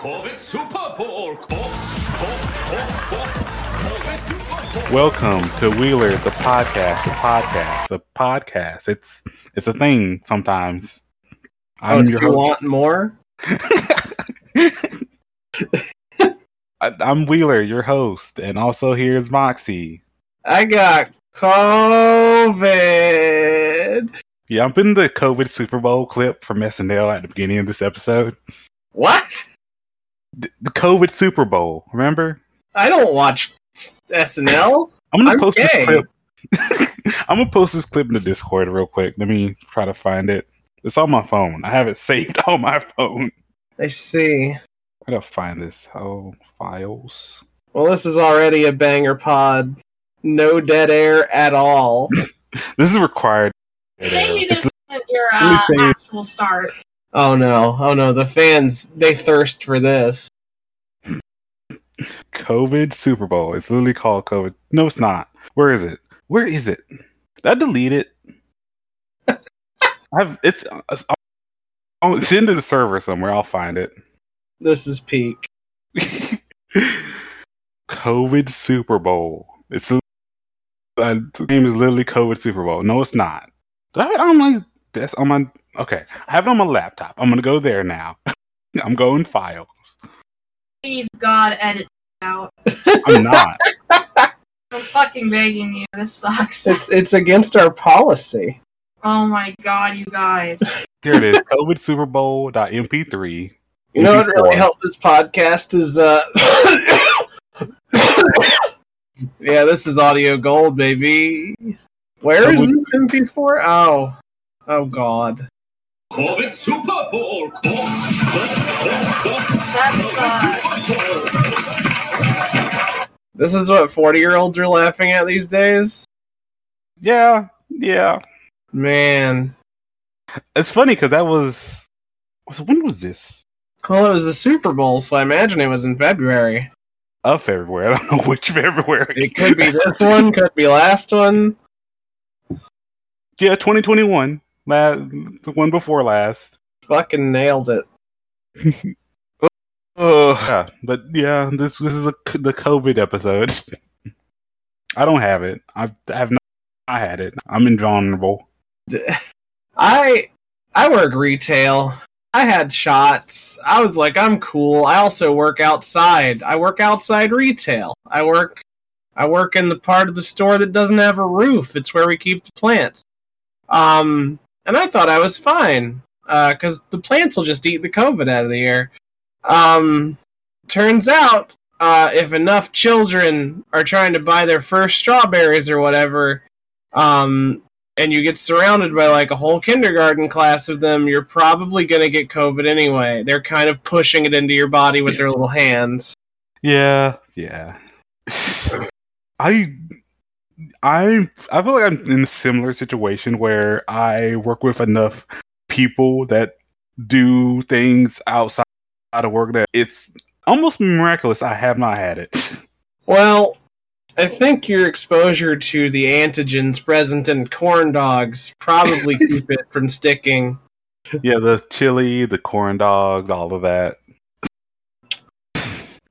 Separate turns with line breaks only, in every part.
COVID Super Bowl.
Welcome to Wheeler, the podcast, the podcast, the podcast. It's it's a thing sometimes.
Oh,
I'm
do you
host.
want more?
I, I'm Wheeler, your host, and also here's Moxie.
I got COVID.
Yeah, I'm putting the COVID Super Bowl clip from SNL at the beginning of this episode.
What?
D- the COVID Super Bowl, remember?
I don't watch SNL.
I'm gonna
I'm
post
gay.
this clip. I'm gonna post this clip in the Discord real quick. Let me try to find it. It's on my phone. I have it saved on my phone.
I see.
I gotta find this. Oh, files.
Well, this is already a banger pod. No dead air at all.
This is required.
Maybe
It's
this isn't your uh, actual start.
Oh no! Oh no! The fans they thirst for this.
COVID Super Bowl. It's literally called COVID. No, it's not. Where is it? Where is it? Did I delete it? I've it's it's, oh, it's into the server somewhere. I'll find it.
This is peak.
COVID Super Bowl. It's a, uh, the name is literally COVID Super Bowl. No, it's not. I it on my? On my okay, I have it on my laptop. I'm gonna go there now. I'm going files.
Please, God, edit out.
I'm not.
I'm fucking begging you. This sucks.
It's it's against our policy.
Oh my god, you guys.
Here it is. COVID Super Bowl MP3.
You know what really helped this podcast is uh Yeah, this is audio gold, baby. Where is this MP4? Oh. Oh god.
COVID Super Bowl.
That.
This is what 40 year olds are laughing at these days?
Yeah, yeah.
Man.
It's funny because that was, was. When was this?
Well, it was the Super Bowl, so I imagine it was in February.
Of February. I don't know which February.
It could be this one, could be last one.
Yeah, 2021. The one before last.
Fucking nailed it.
Oh, yeah, but yeah, this this is a, the COVID episode. I don't have it. I've, I have not. I had it. I'm invulnerable.
I I work retail. I had shots. I was like, I'm cool. I also work outside. I work outside retail. I work I work in the part of the store that doesn't have a roof. It's where we keep the plants. Um and I thought I was fine. Uh cuz the plants will just eat the covid out of the air. Um turns out uh if enough children are trying to buy their first strawberries or whatever, um and you get surrounded by like a whole kindergarten class of them, you're probably going to get COVID anyway. They're kind of pushing it into your body with their little hands.
Yeah, yeah. I I I feel like I'm in a similar situation where I work with enough people that do things outside of work that it's almost miraculous I have not had it.
Well, I think your exposure to the antigens present in corn dogs probably keep it from sticking.
yeah, the chili, the corn dogs, all of that.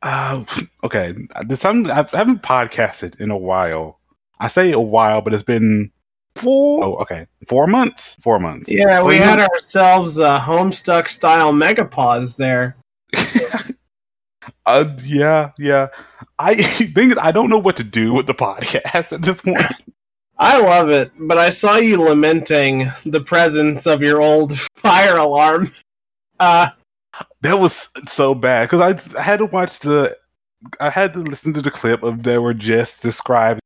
Uh, okay, this time I haven't podcasted in a while. I say a while, but it's been four. Oh, okay, four months. Four months.
Yeah, we
Three
had ourselves a Homestuck style megapause there.
Uh, yeah, yeah. I think I don't know what to do with the podcast at this point.
I love it, but I saw you lamenting the presence of your old fire alarm. Uh,
That was so bad because I, I had to watch the, I had to listen to the clip of they were just described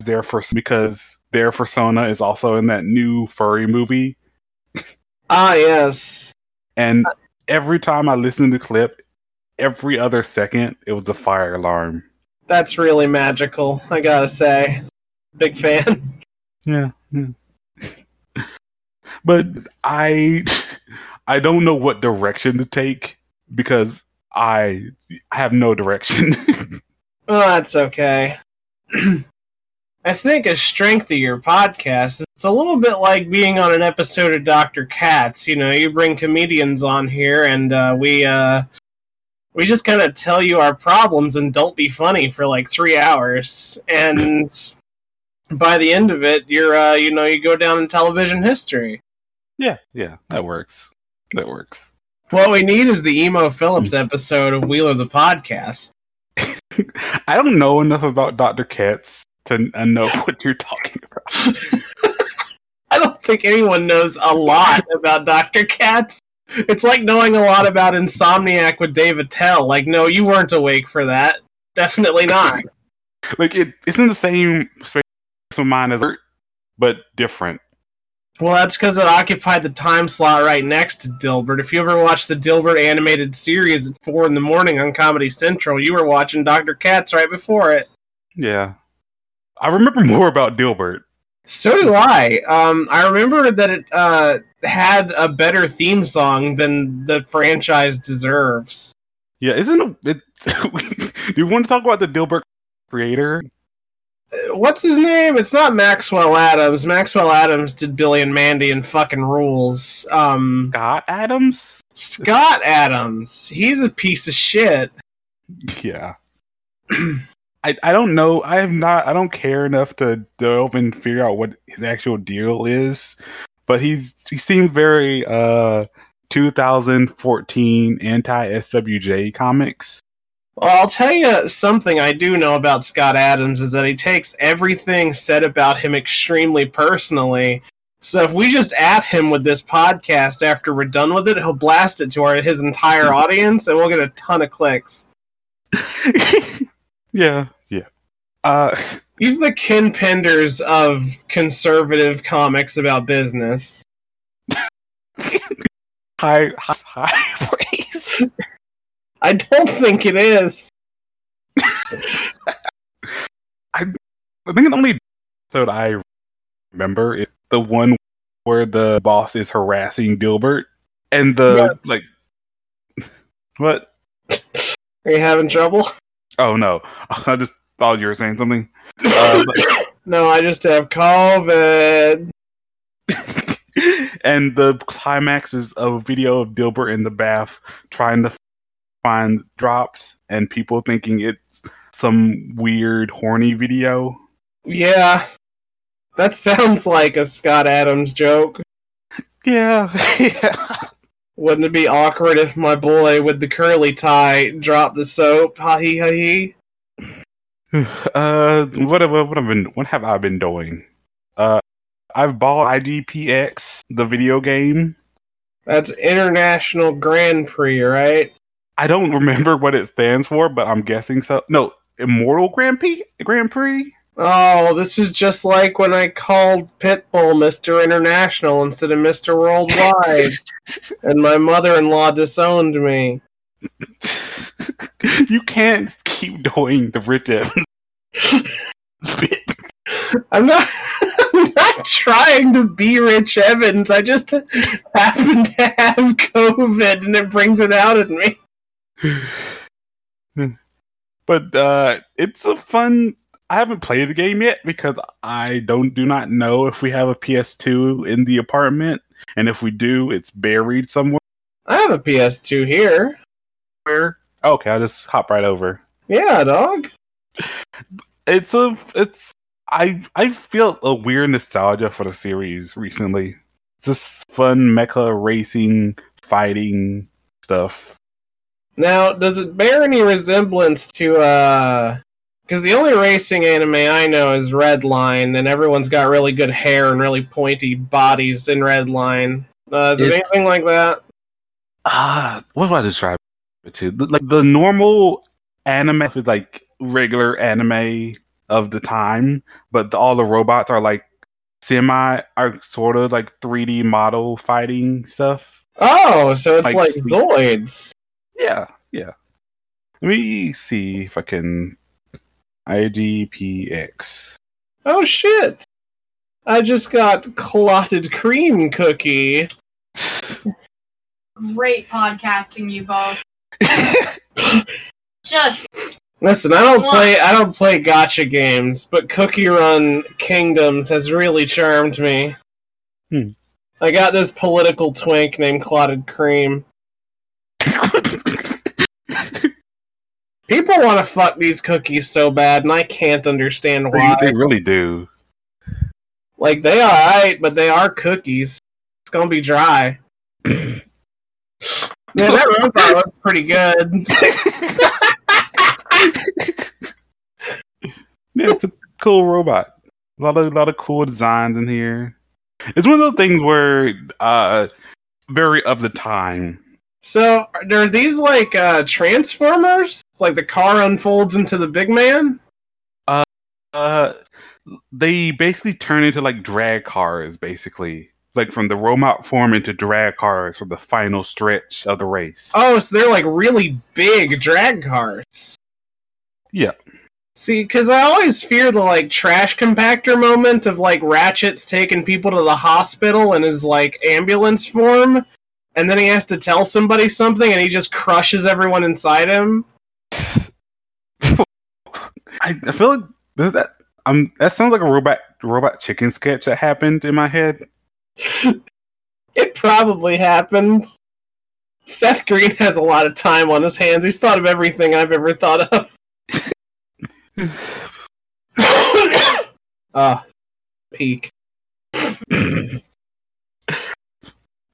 their first because their persona is also in that new furry movie,
ah, yes.
and every time I listened to the clip, every other second it was a fire alarm.
That's really magical, I gotta say. Big fan.
Yeah. yeah. but I I don't know what direction to take because I have no direction.
well, that's okay. I think a strength of your podcast is it's a little bit like being on an episode of Dr. Katz. You know, you bring comedians on here and uh, we uh, we just kind of tell you our problems and don't be funny for like three hours, and by the end of it, you're uh, you know you go down in television history.
Yeah, yeah, that works. That works.
What we need is the Emo Philips episode of Wheeler the podcast.
I don't know enough about Dr. Katz to uh, know what you're talking about.
I don't think anyone knows a lot about Dr. Katz. It's like knowing a lot about Insomniac with Dave Attell. Like, no, you weren't awake for that. Definitely not.
Like it isn't the same space of mind as but different.
Well, that's because it occupied the time slot right next to Dilbert. If you ever watched the Dilbert animated series at four in the morning on Comedy Central, you were watching Dr. Katz right before it.
Yeah, I remember more about Dilbert.
So do I. Um, I remember that it uh, had a better theme song than the franchise deserves.
Yeah, isn't it? do you want to talk about the Dilbert creator?
Uh, What's his name? It's not Maxwell Atoms. Maxwell Atoms did Billy and Mandy and fucking rules. Um,
Scott Adams?
Scott Adams. He's a piece of shit.
Yeah. I, I don't know. I have not. I don't care enough to delve and figure out what his actual deal is. But he's he seemed very uh 2014 anti SWJ comics.
Well, I'll tell you something I do know about Scott Adams is that he takes everything said about him extremely personally. So if we just at him with this podcast after we're done with it, he'll blast it to our his entire audience, and we'll get a ton of clicks.
yeah, yeah. Uh,
He's the Ken Penders of conservative comics about business.
high, high, high praise.
I don't think it is.
I think the only episode I remember is the one where the boss is harassing Dilbert, and the like. What?
Are you having trouble?
Oh no! I just thought you were saying something. Uh, but-
No, I just have COVID.
and the climax is a video of Dilbert in the bath trying to find drops, and people thinking it's some weird horny video.
Yeah. That sounds like a Scott Adams joke.
Yeah, yeah.
Wouldn't it be awkward if my boy with the curly tie dropped the soap? Ha hee ha hee.
Uh, what have what have been what have I been doing? Uh, I've bought IGPX, the video game.
That's International Grand Prix, right?
I don't remember what it stands for, but I'm guessing so. No, Immortal Grand Prix. Grand Prix.
Oh, this is just like when I called Pitbull Mr. International instead of Mr. Worldwide, and my mother in law disowned me.
you can't keep doing the Rich Evans.
I'm not. I'm not trying to be Rich Evans. I just happen to have COVID, and it brings it out in me.
but uh, it's a fun. I haven't played the game yet because I don't do not know if we have a PS2 in the apartment, and if we do, it's buried somewhere.
I have a PS2 here. Where?
Okay, I'll just hop right over.
Yeah, dog.
It's a it's I I feel a weird nostalgia for the series recently. It's this fun mecha racing fighting stuff.
Now, does it bear any resemblance to uh because the only racing anime I know is Redline, and everyone's got really good hair and really pointy bodies in Redline. Uh, is it
It-
anything like that?
Ah, what do I describe it to? The- Like the normal anime is like regular anime of the time, but the, all the robots are like semi are sort of like 3D model fighting stuff.
Oh, so it's
Like
like, Zoids.
Yeah, yeah. Let me see if I can IGPX.
Oh shit! I just got clotted cream cookie.
Great podcasting, you both. Just
Listen, I don't play I don't play gacha games, but Cookie Run Kingdoms has really charmed me.
Hmm.
I got this political twink named Clotted Cream. People want to fuck these cookies so bad, and I can't understand why.
they really do.
Like they are alright, but they are cookies. It's gonna be dry. Man, that robot looks pretty good.
Yeah, it's a cool robot. A lot of a lot of cool designs in here. It's one of those things where uh very of the time.
So, are these like uh, Transformers? Like the car unfolds into the big man?
Uh they basically turn into like drag cars, basically. Like from the robot form into drag cars for the final stretch of the race.
Oh, so they're like really big drag cars.
Yeah.
See, because I always fear the like trash compactor moment of like Ratchet's taking people to the hospital in his like ambulance form, and then he has to tell somebody something, and he just crushes everyone inside him.
I, I feel like does that um that sounds like a robot robot chicken sketch that happened in my head.
It probably happened. Seth Green has a lot of time on his hands. He's thought of everything I've ever thought of. Ah, peak.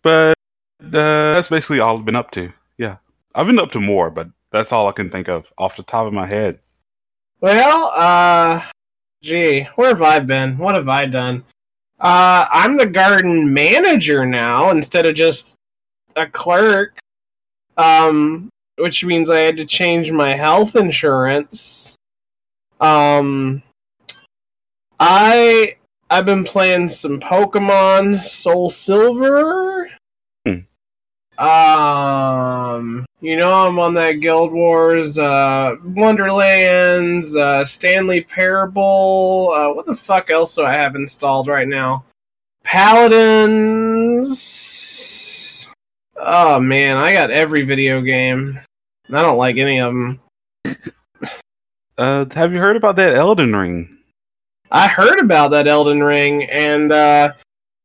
But uh, that's basically all I've been up to. Yeah. I've been up to more, but that's all I can think of off the top of my head.
Well, uh, gee, where have I been? What have I done? Uh, I'm the garden manager now instead of just a clerk. Um, which means I had to change my health insurance. Um, I I've been playing some Pokemon Soul Silver. Um, you know I'm on that Guild Wars, uh, Wonderlands, uh, Stanley Parable. Uh, what the fuck else do I have installed right now? Paladins. Oh man, I got every video game. I don't like any of them.
Uh, have you heard about that Elden Ring?
I heard about that Elden Ring, and uh,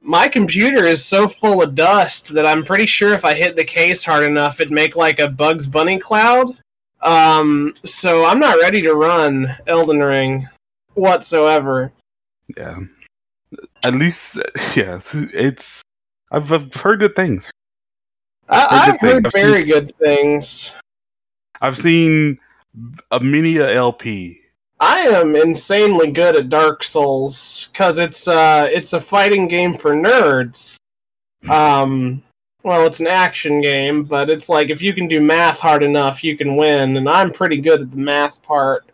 my computer is so full of dust that I'm pretty sure if I hit the case hard enough, it'd make like a Bugs Bunny cloud. Um, so I'm not ready to run Elden Ring whatsoever.
Yeah. At least, yeah, it's. I've, I've heard good things.
I-
Heard
I've heard.
I've
very good things.
I've seen a mini LP.
I am insanely good at Dark Souls because it's uh it's a fighting game for nerds. Um, well, it's an action game, but it's like if you can do math hard enough, you can win, and I'm pretty good at the math part.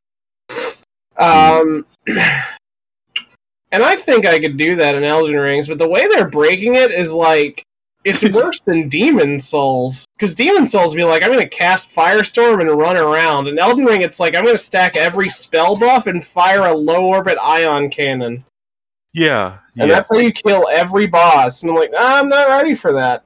Um, and I think I could do that in Elden Rings, but the way they're breaking it is like it's worse than Demon Souls. Because Demon Souls be like, I'm gonna cast Firestorm and run around. And Elden Ring, it's like I'm gonna stack every spell buff and fire a low orbit ion cannon.
Yeah,
And
yeah.
that's how you kill every boss. And I'm like, "Ah, I'm not ready for that.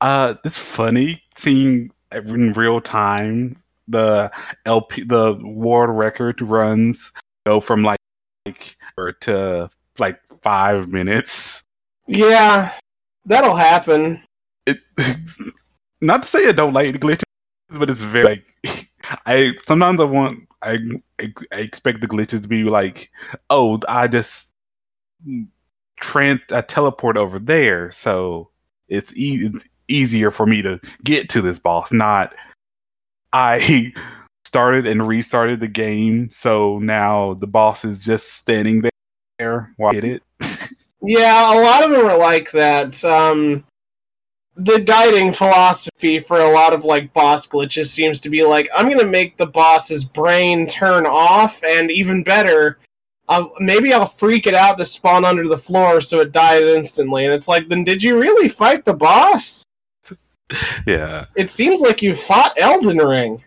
Uh, it's funny seeing in real time the LP, the world record runs go from like, like or to like five minutes.
Yeah, that'll happen.
It, not to say I don't like the glitches, but it's very like I sometimes I want I, I expect the glitches to be like, oh, I just trans I teleport over there, so it's, e- it's easier for me to get to this boss. Not I started and restarted the game, so now the boss is just standing there while I hit it.
Yeah, a lot of them are like that. Um, the guiding philosophy for a lot of like boss glitches seems to be like, I'm gonna make the boss's brain turn off, and even better, I'll, maybe I'll freak it out to spawn under the floor so it dies instantly. And it's like, then did you really fight the boss?
yeah.
It seems like you fought Elden Ring.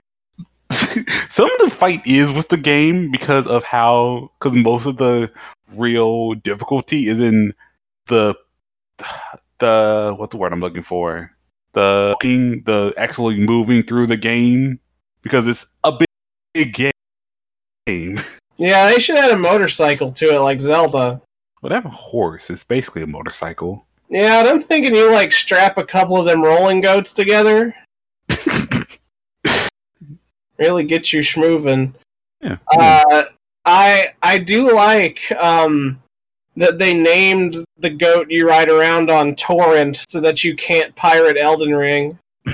some of the fight is with the game because of how because most of the real difficulty is in the the what's the word I'm looking for the walking the actually moving through the game because it's a big, big game.
Yeah, they should add a motorcycle to it like Zelda.
But they have a horse. It's basically a motorcycle.
Yeah, I'm thinking you like strap a couple of them rolling goats together. really get you schmoving.
Yeah.
Uh, I I do like um, that they named the goat you ride around on torrent so that you can't pirate Elden Ring.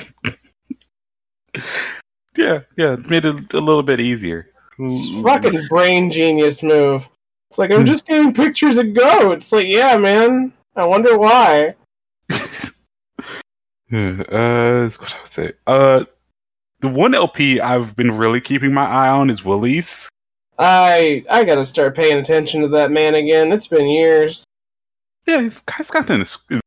yeah, yeah. It made it a little bit easier.
It's fucking brain genius move. It's like I'm just getting pictures of goats. Like, yeah, man. I wonder why.
Yeah, uh, what I would say. Uh, the one LP I've been really keeping my eye on is Woolie's.
I I gotta start paying attention to that man again. It's been years.
Yeah, his content is, is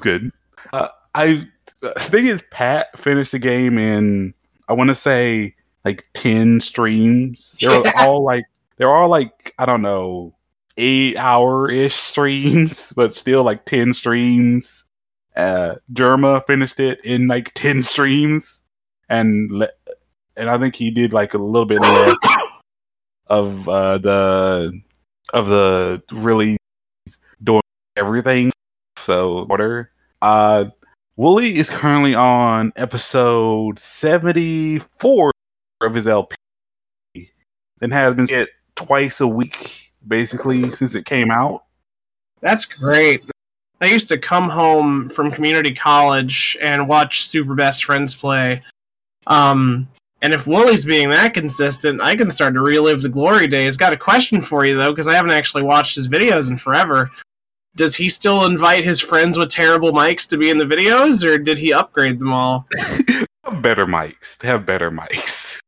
good. Uh, I the thing is, Pat finished the game in I want to say like ten streams. They're all like they're all like I don't know eight hour ish streams, but still like ten streams. Uh, Derma finished it in like ten streams, and le- and I think he did like a little bit less of uh, the of the really doing everything. So order. Uh, Woolie is currently on episode seventy four of his LP, and has been hit twice a week basically since it came out.
That's great. I used to come home from community college and watch Super Best Friends play. Um, and if Woolie's being that consistent, I can start to relive the glory days. Got a question for you though, because I haven't actually watched his videos in forever. Does he still invite his friends with terrible mics to be in the videos, or did he upgrade them all?
Better mics. They have better mics.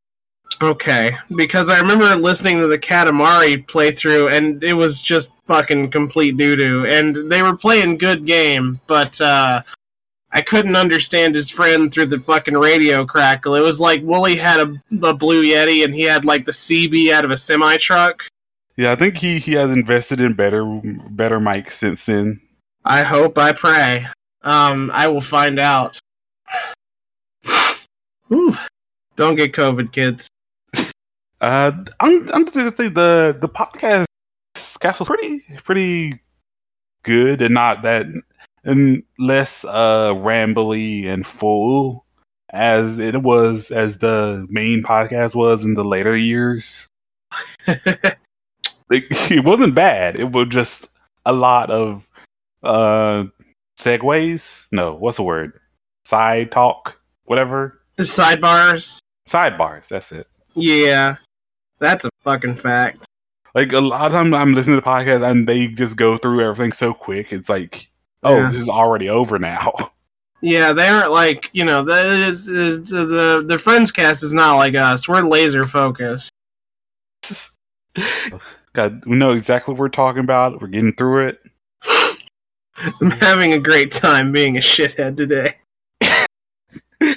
Okay, because I remember listening to the Katamari playthrough, and it was just fucking complete doo doo. And they were playing good game, but uh, I couldn't understand his friend through the fucking radio crackle. It was like Woolie had a, a Blue Yeti, and he had like the CB out of a semi truck.
Yeah, I think he, he has invested in better better mics since then.
I hope, I pray. Um, I will find out. Whew. Don't get COVID, kids.
Uh, I'm I'm just gonna say the the podcast cast was pretty pretty good and not that and less uh rambly and full as it was as the main podcast was in the later years. Like, it wasn't bad. It was just a lot of uh segues. No, what's the word? Side talk, whatever.
Sidebars.
Sidebars. That's it.
Yeah, that's a fucking fact.
Like a lot of times I'm listening to podcasts and they just go through everything so quick. It's like, oh,
Yeah.
this is already over now.
Yeah, they aren't like you know the the the, the Friends cast is not like us. We're laser focused.
God, we know exactly what we're talking about. We're getting through it.
I'm having a great time being a shithead today.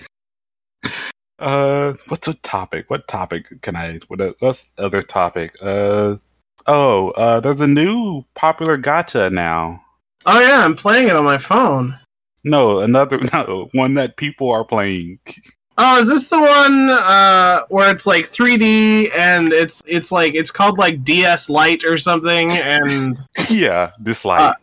Uh, what's a topic? What topic can I? What what's other topic? Uh, oh, uh, there's a new popular gacha now.
Oh yeah, I'm playing it on my phone.
No, another no one that people are playing.
Oh, is this the one uh, where it's like 3D and it's it's like it's called like DS Lite or something? And
yeah, dislike.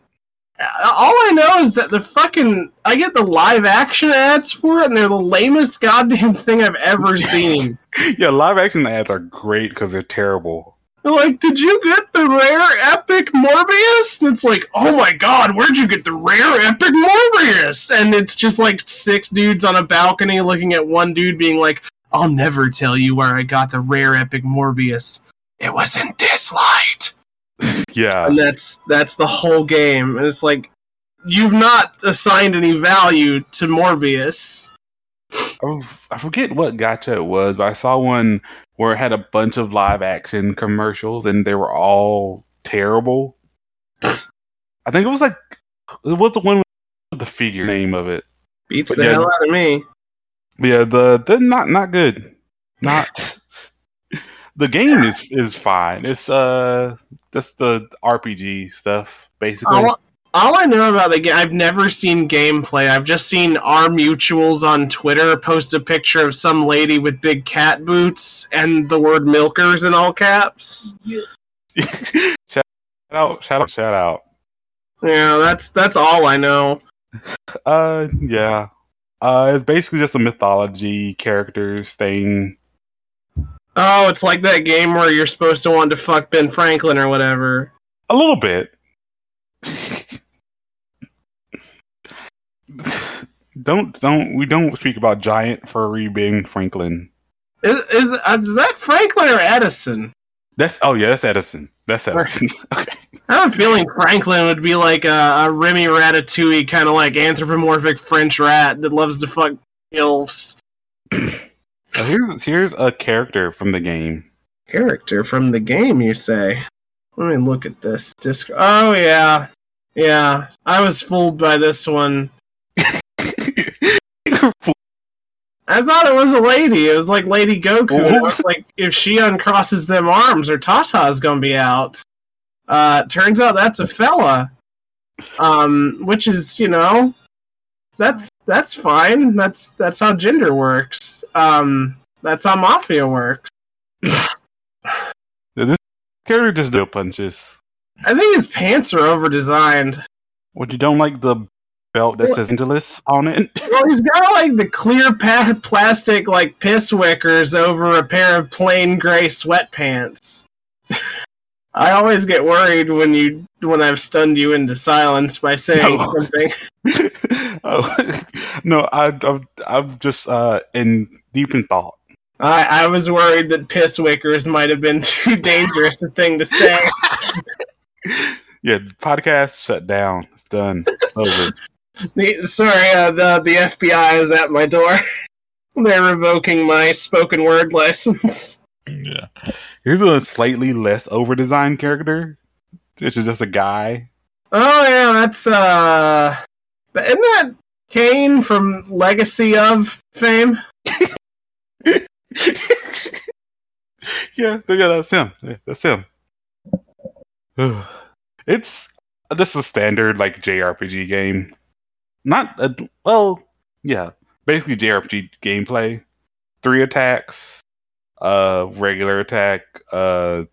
Uh, all I know is that the fucking I get the live action ads for it, and they're the lamest goddamn thing I've ever seen.
yeah, live action ads are great because they're terrible.
They're like, did you get the rare epic Morbius? And it's like, oh my god, where'd you get the rare epic Morbius? And it's just like six dudes on a balcony looking at one dude being like, I'll never tell you where I got the rare epic Morbius. It was in Dislyte.
Yeah,
And that's that's the whole game. And it's like, you've not assigned any value to Morbius.
I forget what gacha it was, but I saw one where it had a bunch of live action commercials and they were all terrible. I think it was like it was the one with the figure name of it.
Beats
But
the
yeah.
hell out of me.
Yeah, the the not not good. Not the game is is fine. It's uh just the RPG stuff basically.
All, all I know about the game, I've never seen gameplay. I've just seen our mutuals on Twitter post a picture of some lady with big cat boots and the word milkers in all caps.
shout out! Shout out! Shout out!
Yeah, that's that's all I know.
Uh, yeah. Uh, it's basically just a mythology characters thing.
Oh, it's like that game where you're supposed to want to fuck Ben Franklin or whatever.
A little bit. don't don't we don't speak about giant furry Ben Franklin.
Is is, uh, is that Franklin or Edison?
That's oh yeah, that's Edison. That's Edison. okay.
I have a feeling Franklin would be like a, a Remy Ratatouille kind of like anthropomorphic French rat that loves to fuck elves.
Uh, here's here's a character from the game.
Character from the game, you say? Let me look at this disc. Oh yeah, yeah. I was fooled by this one. I thought it was a lady. It was like Lady Goku. It was like if she uncrosses them arms, her Tata's gonna be out. Uh, turns out that's a fella. Um, which is you know, that's that's fine. That's that's how gender works. Um, that's how mafia works.
this character just do punches.
I think his pants are over designed.
What you don't like the belt that says Angeles on it?
Well, he's got like the clear pa- plastic like piss wickers over a pair of plain gray sweatpants. I always get worried when you when I've stunned you into silence by saying
No.
something.
oh no, I, I'm I'm just uh in deep in thought.
I, I was worried that piss wickers might have been too dangerous a thing to say.
Yeah, podcast shut down. It's done. It's over.
The, sorry, uh, the the FBI is at my door. They're revoking my spoken word license.
Yeah. Here's a slightly less over designed character. Which is just a guy.
Oh yeah, that's uh, isn't that Kain from Legacy of Kain?
yeah, yeah, that's him. Yeah, that's him. it's this is a standard like JRPG game. Not a, well, yeah, basically JRPG gameplay. Three attacks, uh, regular attack, uh,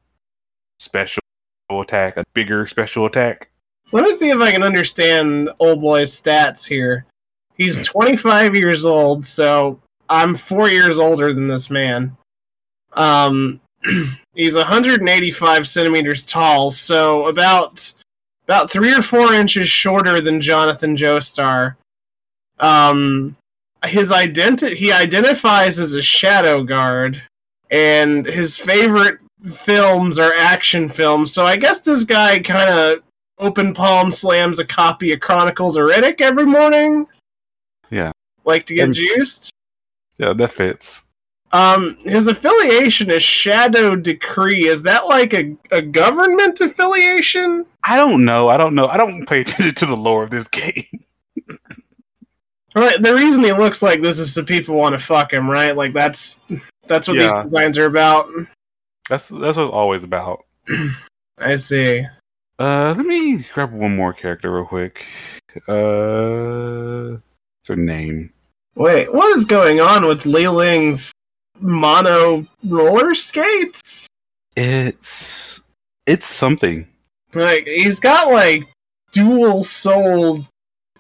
special attack, a bigger special attack.
Let me see if I can understand old boy's stats here. He's 25 years old, so I'm four years older than this man. Um, he's 185 centimeters tall, so about about three or four inches shorter than Jonathan Joestar. Um, his identity he identifies as a shadow guard, and his favorite films are action films. So I guess this guy kind of open palm slams a copy of Chronicles of Riddick every morning.
Yeah.
Like to get
Um,
juiced.
Yeah, that fits.
Um, his affiliation is Shadow Decree. Is that like a, a government affiliation?
I don't know. I don't know. I don't pay attention to the lore of this game.
Right. The reason he looks like this is so people want to fuck him, right? Like that's that's what
Yeah.
these designs are about.
That's that's what it's always about.
I see.
Uh, let me grab one more character real quick. Uh, what's her name?
Wait, what is going on with Li Ling's mono roller skates?
It's it's something.
Like he's got like dual soled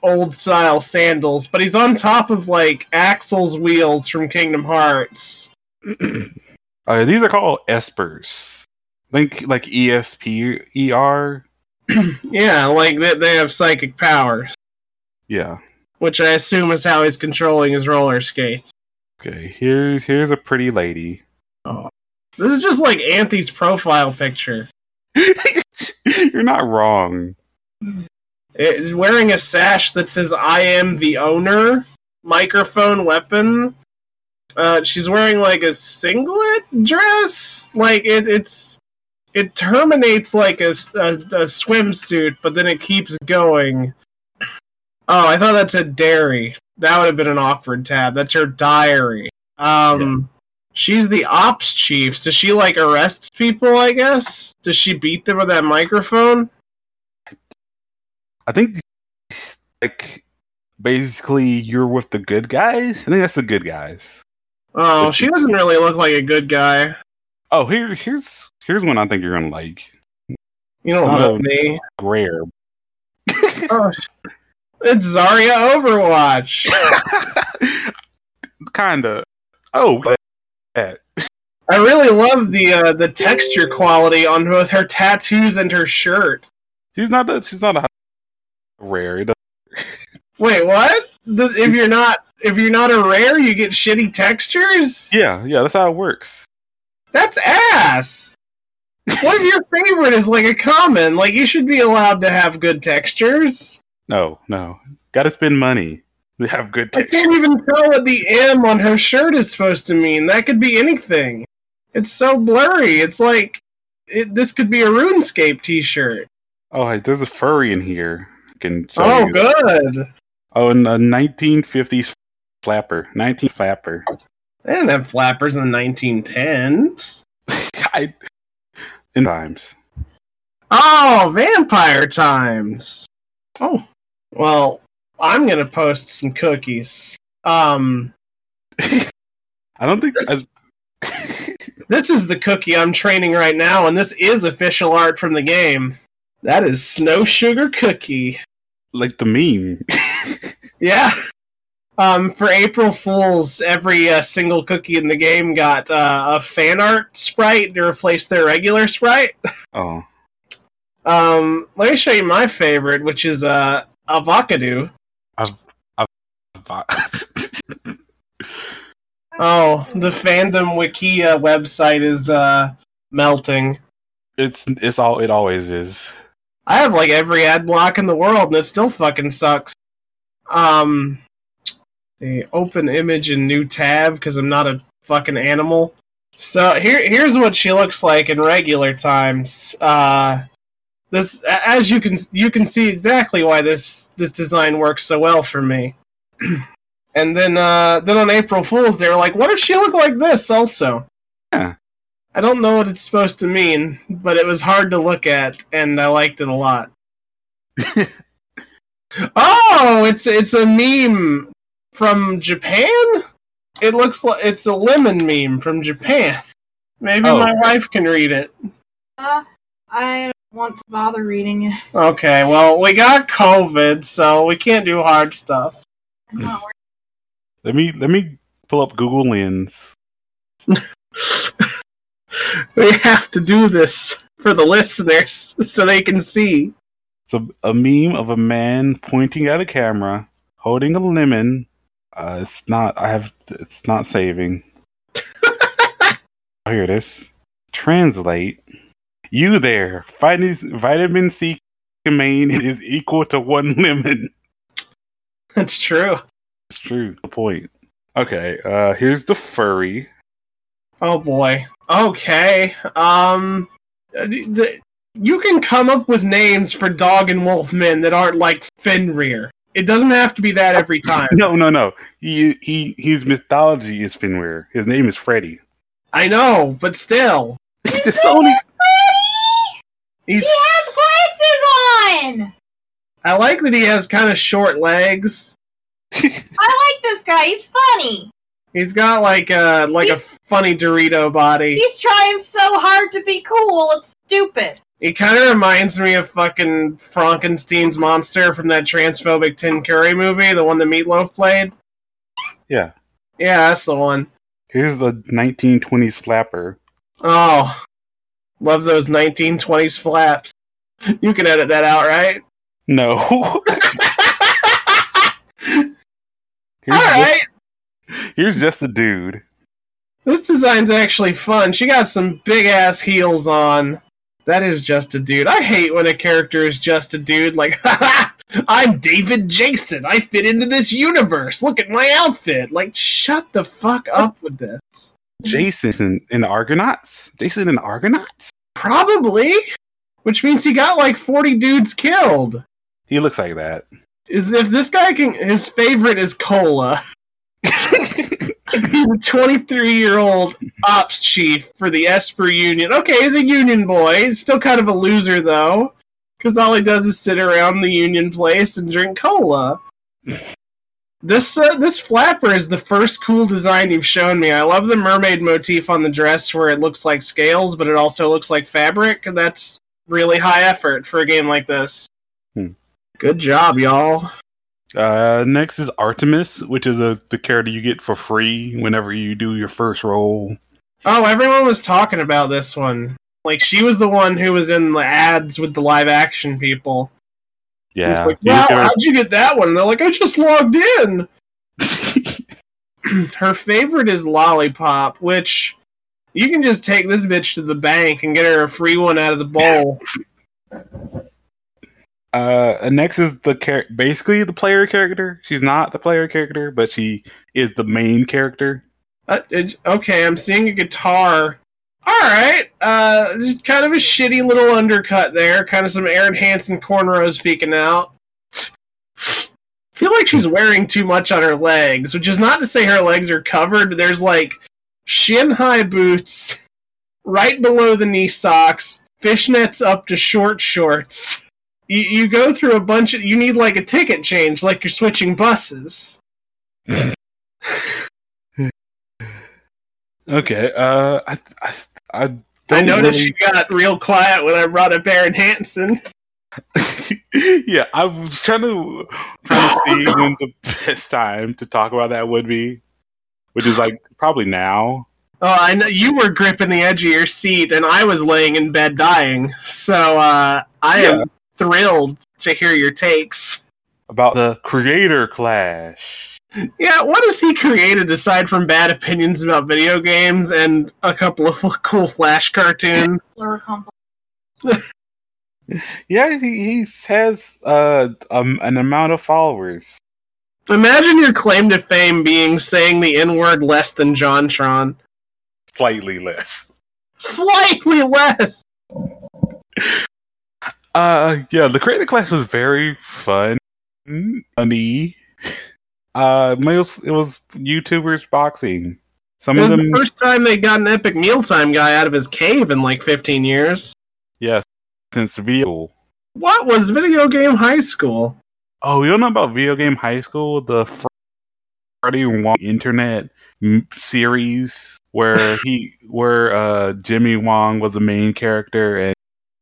old style sandals, but he's on top of like Axel's wheels from Kingdom Hearts.
uh, these are called espers. Think like E S P E R.
Yeah, like they, they have psychic powers,
Yeah.
which I assume is how he's controlling his roller skates.
Okay. Here's here's a pretty lady. Oh.
This is just like Anthony's profile picture.
You're not wrong.
It, wearing a sash that says "I am the owner," microphone weapon. Uh, she's wearing like a singlet dress. Like it, it's it terminates like a a swimsuit, but then it keeps going. Oh, I thought that said dairy. That would have been an awkward tab. That's her diary. Um, she's the ops chief. Does she like arrests people? I guess. Does she beat them with that microphone?
I think like basically you're with the good guys. I think that's the good guys.
Oh, she doesn't really look like a good guy.
Oh, here here's here's one I think you're gonna like.
You don't know me.
Rare.
Oh, it's Zarya Overwatch.
Kinda. Oh, that.
I really love the uh, the texture quality on both her tattoos and her shirt.
She's not. A, she's not a rare. It doesn't-
Wait, what? The, if you're not if you're not a rare, you get shitty textures.
yeah, yeah. That's how it works.
That's ass. What if your favorite is like a common? Like you should be allowed to have good textures.
No, no. Got to spend money to have good
I can't even tell what the M on her shirt is supposed to mean. That could be anything. It's so blurry. It's like it, this could be a RuneScape T-shirt.
Oh, hey, there's a furry in here. I can show
Oh,
you.
good.
Oh, and a 1950s flapper. 19 flapper.
They didn't have flappers in the 1910s.
I, in times.
Oh, vampire times. Oh, well, I'm gonna post some cookies. Um,
I don't think.
This-
I,
this is the cookie I'm training right now, and this is official art from the game. That is Snow Sugar Cookie.
like the meme.
Yeah. Um, for April Fools, every uh, single cookie in the game got uh, a fan art sprite to replace their regular sprite.
oh.
Um, let me show you my favorite, which is uh, avocado. Oh, the fandom Wikia website is uh, melting.
it's it's all it always is.
I have like every ad block in the world, and it still fucking sucks. Um, the open image in new tab because I'm not a fucking animal. So here, here's what she looks like in regular times. Uh, this, as you can, you can see exactly why this this design works so well for me. and then, uh, then on April Fools, they were like, "What if she looked like this?" Also,
Yeah.
I don't know what it's supposed to mean, but it was hard to look at, and I liked it a lot. oh, it's it's a meme from Japan. It looks like it's a lemon meme from Japan. Maybe
Oh.
my wife can read it.
Uh, I don't want to bother reading it.
Okay, well, we got COVID, so we can't do hard stuff.
I'm not worried.
Let me let me pull up Google Lens.
we have to do this for the listeners so they can see.
It's a, a meme of a man pointing at a camera, holding a lemon. Uh, it's not. I have. It's not saving. oh, here it is. Translate. You there? Vitamin vitamin C main is equal to one lemon.
That's true.
It's true. The point. Okay. Uh, here's the furry.
Oh boy. Okay. Um, uh, the, you can come up with names for dog and wolf men that aren't like Fenrir. It doesn't have to be that every time.
No, no, no. He he his mythology is Fenrir. His name is Freddy.
I know, but still,
it's only
he's.
He has glasses on.
I like that he has kind of short legs.
I like this guy. He's funny.
He's got like uh, a like
He's-
a funny Dorito body.
He's trying so hard to be cool. It's stupid.
He kind of reminds me of fucking Frankenstein's monster from that transphobic Tim Curry movie, the one that Meatloaf played.
Yeah.
Yeah, that's the one.
Here's the 1920s flapper.
Oh, love those 1920s flaps. You can edit that out, right?
No.
All
here's,
right.
just, here's just a dude.
This design's actually fun. She got some big ass heels on. That is just a dude. I hate when a character is just a dude. Like, I'm David Jason. I fit into this universe. Look at my outfit. Like, shut the fuck up with this.
Jason in, in the Argonauts. Jason in the Argonauts.
Probably. Which means he got like 40 dudes killed.
He looks like that.
Is if this guy can his favorite is cola. he's a 23 year old ops chief for the Esper Union. Okay, he's a union boy. He's still kind of a loser though, because all he does is sit around the union place and drink cola. This uh, this flapper is the first cool design you've shown me. I love the mermaid motif on the dress, where it looks like scales, but it also looks like fabric. That's really high effort for a game like this.
Hmm.
Good job, y'all.
Uh, next is Artemis, which is a the character you get for free whenever you do your first roll.
Oh, everyone was talking about this one. Like she was the one who was in the ads with the live action people.
Yeah.
It's like, wow,
give
how'd you get that one? And they're like, I just logged in. her favorite is Lollipop, which you can just take this bitch to the bank and get her a free one out of the bowl.
Uh, next is the char- basically the player character. She's not the player character, but she is the main character.
Uh, okay, I'm seeing a guitar. All right, uh, kind of a shitty little undercut there. Kind of some Arin Hanson cornrows peeking out. feel like she's wearing too much on her legs, which is not to say her legs are covered. There's like shin high boots right below the knee socks, fishnets up to short shorts. You, you go through a bunch of. You need like a ticket change, like you're switching buses.
Okay. Uh, I I I,
I
don't
noticed
really-
you got real quiet when I brought up Arin Hanson.
yeah, I was trying to trying to see when the best time to talk about that would be, which is like probably now.
Oh, I know you were gripping the edge of your seat, and I was laying in bed dying. So uh, I
Yeah.
am thrilled to hear your takes.
About the creator clash.
Yeah, what has he created aside from bad opinions about video games and a couple of cool Flash cartoons?
Yeah, he he's, has uh um, an amount of followers.
Imagine your claim to fame being saying the N word less than JonTron.
Slightly less.
Slightly less.
Uh, yeah, the creator clash was very fun. Funny. Uh, most it was YouTubers boxing. Some
It was
of them,
the first time they got an epic mealtime guy out of his cave in like 15 years.
yes, since video.
What was video game high school?
Oh, you don't know about Video Game High School, the Freddie Wong internet m- series where he, where uh Jimmy Wong was the main character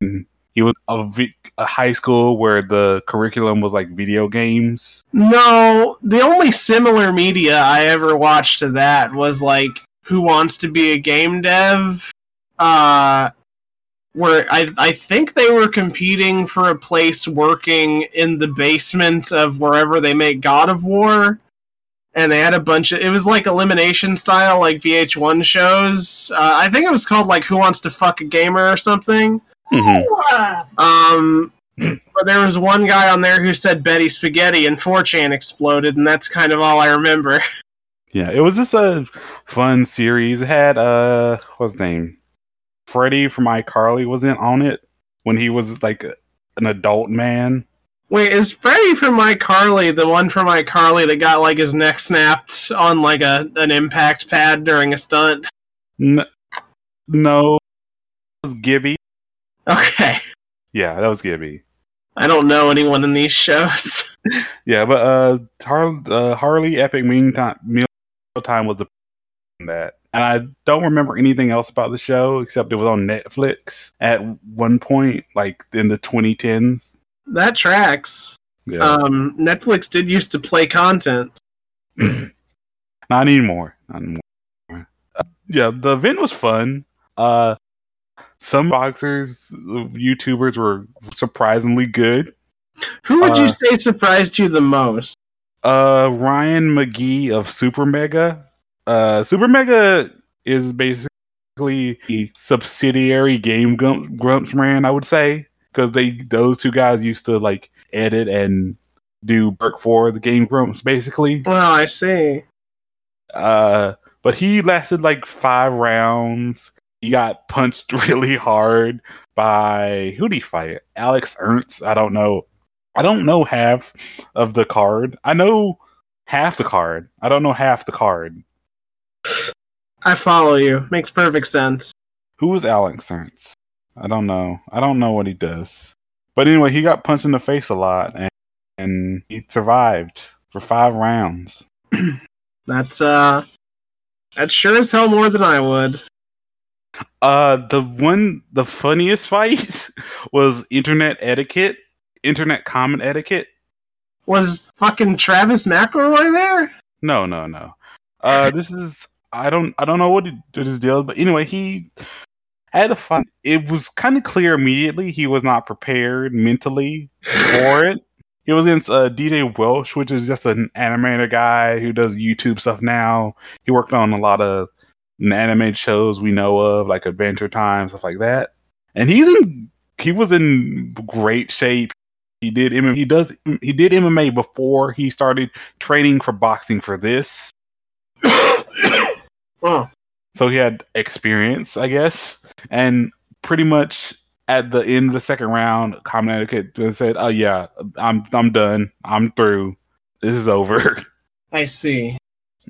and he was a, vi- a high school where the curriculum was like video games.
No, the only similar media I ever watched to that was like Who Wants to Be a Game Dev? Uh where I I think they were competing for a place working in the basement of wherever they make God of War. And they had a bunch of it was like elimination style like VH1 shows. Uh, I think it was called like Who Wants to Fuck a Gamer or something.
Mhm.
Um, but there was one guy on there who said Betty Spaghetti, and 4chan exploded, and that's kind of all I remember.
Yeah, it was just a fun series. It had uh, what's his name? Freddie from iCarly was in on it when he was like an adult man.
Wait, is Freddy from iCarly the one from iCarly that got like his neck snapped on like a an impact pad during a stunt?
N- no, Gibby.
Okay,
Yeah, that was Gibby.
I don't know anyone in these shows.
Yeah, but uh, Har- uh Harley Epic Meantime Mealtime was the that, and I don't remember anything else about the show except it was on Netflix at one point, like in the 2010s.
that tracks.
Yeah,
Um, Netflix did used to play content.
not anymore. Not anymore. Uh, yeah, the event was fun. Uh, some boxers, YouTubers were surprisingly good.
Who would
Uh,
you say surprised you the most?
Uh, Ryan Magee of Super Mega. Uh, Super Mega is basically a subsidiary Game Grumps, Grumps brand, I would say, because they those two guys used to like edit and do work for the Game Grumps, basically.
Oh, I see.
Uh, but he lasted like five rounds. He got punched really hard by who did he fight? Alex Ernst. I don't know. I don't know half of the card. I know half the card. I don't know half the card.
I follow you. Makes perfect sense.
Who is Alex Ernst? I don't know. I don't know what he does. But anyway, he got punched in the face a lot and, and he survived for five rounds.
That's uh that's sure as hell more than I would.
Uh, the one, the funniest fight was internet etiquette, internet comment etiquette.
Was fucking Travis McElroy there?
No, no, no. Uh, this is I don't I don't know what his deal, but anyway, he had a fun. It was kind of clear immediately he was not prepared mentally for it. He was against uh, DJ Welsh, which is just an animator guy who does YouTube stuff now. He worked on a lot of animated shows we know of, like Adventure Time, stuff like that. And he's in he was in great shape. He did MMA, he does he did MMA before he started training for boxing for this. So he had experience, I guess. And pretty much at the end of the second round, Comment Etiquette said, Oh yeah, I'm I'm done. I'm through. This is over.
I see.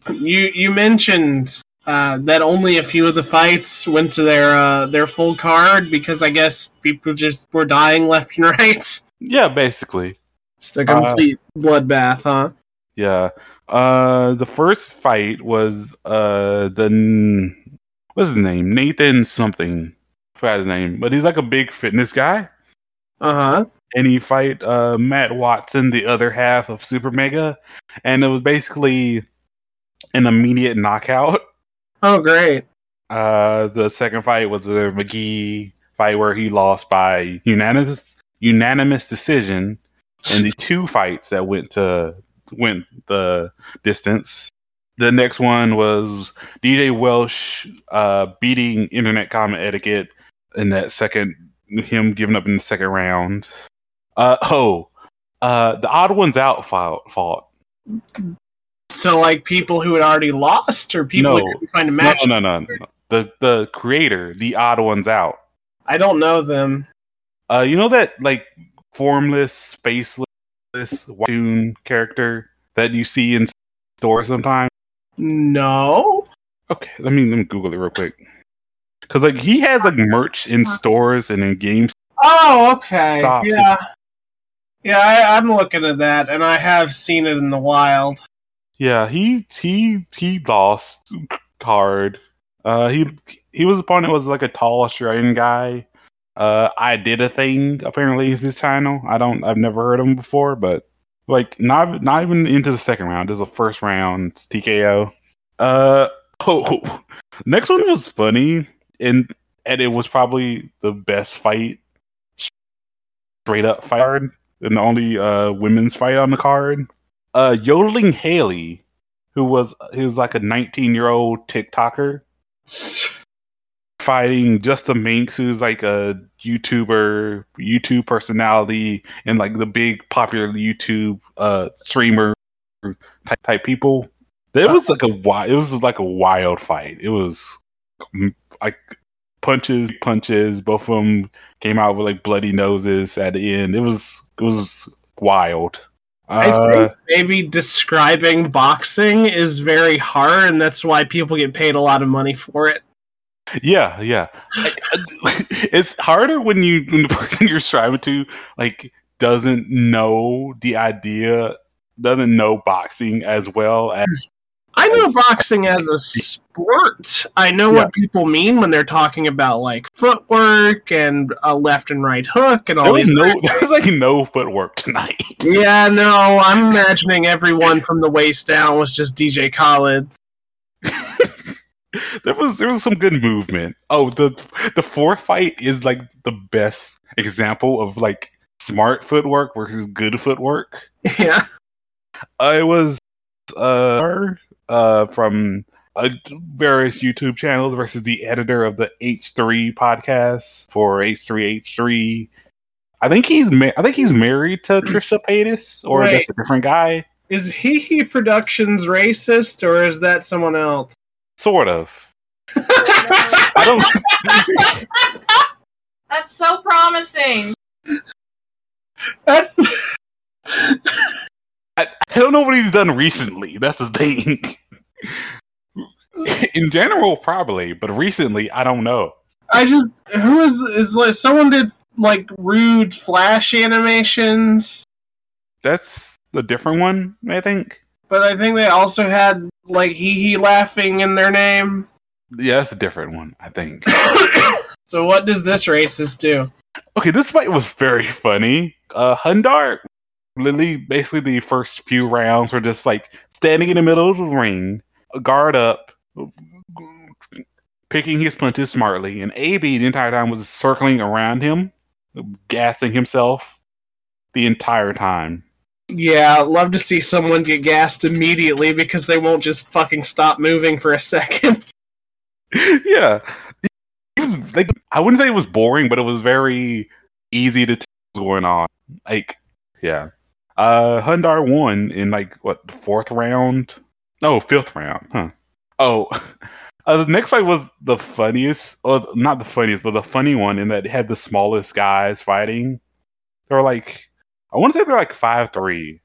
You you mentioned uh, that only a few of the fights went to their uh, their full card because I guess people just were dying left and right.
yeah, basically.
Just a complete bloodbath, huh?
Yeah. Uh the first fight was uh the what's his name? Nathan something. I forgot his name. But he's like a big fitness guy.
Uh huh.
and he fight uh, Matt Watson, the other half of Super Mega, and it was basically an immediate knockout.
Oh, great.
Uh, the second fight was the Magee fight where he lost by unanimous unanimous decision, and the two fights that went to went the distance. The next one was DJ Welsh uh, beating Internet Comment Etiquette in that second, him giving up in the second round. Uh, oh, uh, the odd ones out fought. fought.
So, like people who had already lost, or people
No.
who couldn't find a
No,
match.
no, no, no. The the creator, the odd ones out.
I don't know them.
Uh, you know that like formless, faceless cartoon character that you see in stores sometimes.
No.
Okay, let me let me Google it real quick. Cause like he has like merch in stores and in games.
Oh, okay.
Stop.
Yeah. Yeah, I, I'm looking at that, and I have seen it in the wild.
Yeah, he he he lost card. Uh, he he was opponent was like a tall Australian guy. Uh, I did a thing apparently is his channel. I don't I've never heard of him before, but like not not even into the second round. This is a first round TKO. Uh oh, next one was funny and and it was probably the best fight straight up fight and the only uh women's fight on the card uh yodeling haley who was he was like a 19 year old tiktoker fighting Justin Minks, who's like a YouTuber, YouTube personality, and like the big popular YouTube uh streamer type, type people. It was like a wild. It was like a wild fight. It was mm, like punches, punches. Both of them came out with like bloody noses at the end. It was it was wild.
I
Uh,
think maybe describing boxing is very hard, and that's why people get paid a lot of money for it.
Yeah, yeah. It's harder when you when the person you're striving to like doesn't know the idea, doesn't know boxing as well as
I know boxing as a sport. I know
Yeah.
what people mean when they're talking about like footwork and a left and right hook and all
there was
these.
no there was like no footwork tonight.
Yeah, no, I'm imagining everyone from the waist down was just DJ Khaled.
there was there was some good movement. Oh, the the fourth fight is like the best example of like smart footwork versus good footwork.
Yeah.
I was uh uh from uh, various YouTube channels versus the editor of the H3 podcast for H3H3. I think he's ma- I think he's married to Trisha Paytas or
Right.
that's a different guy.
Is Hee Hee Productions racist or is that someone else?
Sort of. I don't
That's so promising.
That's
I, I don't know what he's done recently. That's the thing. In general, probably, but recently, I don't know.
I just who is is like someone did like rude flash animations,
That's the different one, I think.
but I think they also had like Hee Hee laughing in their name.
Yeah, that's a different one, I think.
so what does this racist do?
Okay, this fight was very funny. Uh Hundar, literally, basically the first few rounds were just like standing in the middle of the ring, guard up, picking his punches smartly, and AB the entire time was circling around him, gassing himself the entire time.
Yeah, love to see someone get gassed immediately because they won't just fucking stop moving for a second.
yeah, was, like I wouldn't say it was boring, but it was very easy to tell what's going on. Like, yeah, uh, Hundar won in like what the fourth round? No, fifth round. Huh? Oh, uh, the next fight was the funniest, or not the funniest, but the funny one in that it had the smallest guys fighting. They were like, I want to say they're like five three,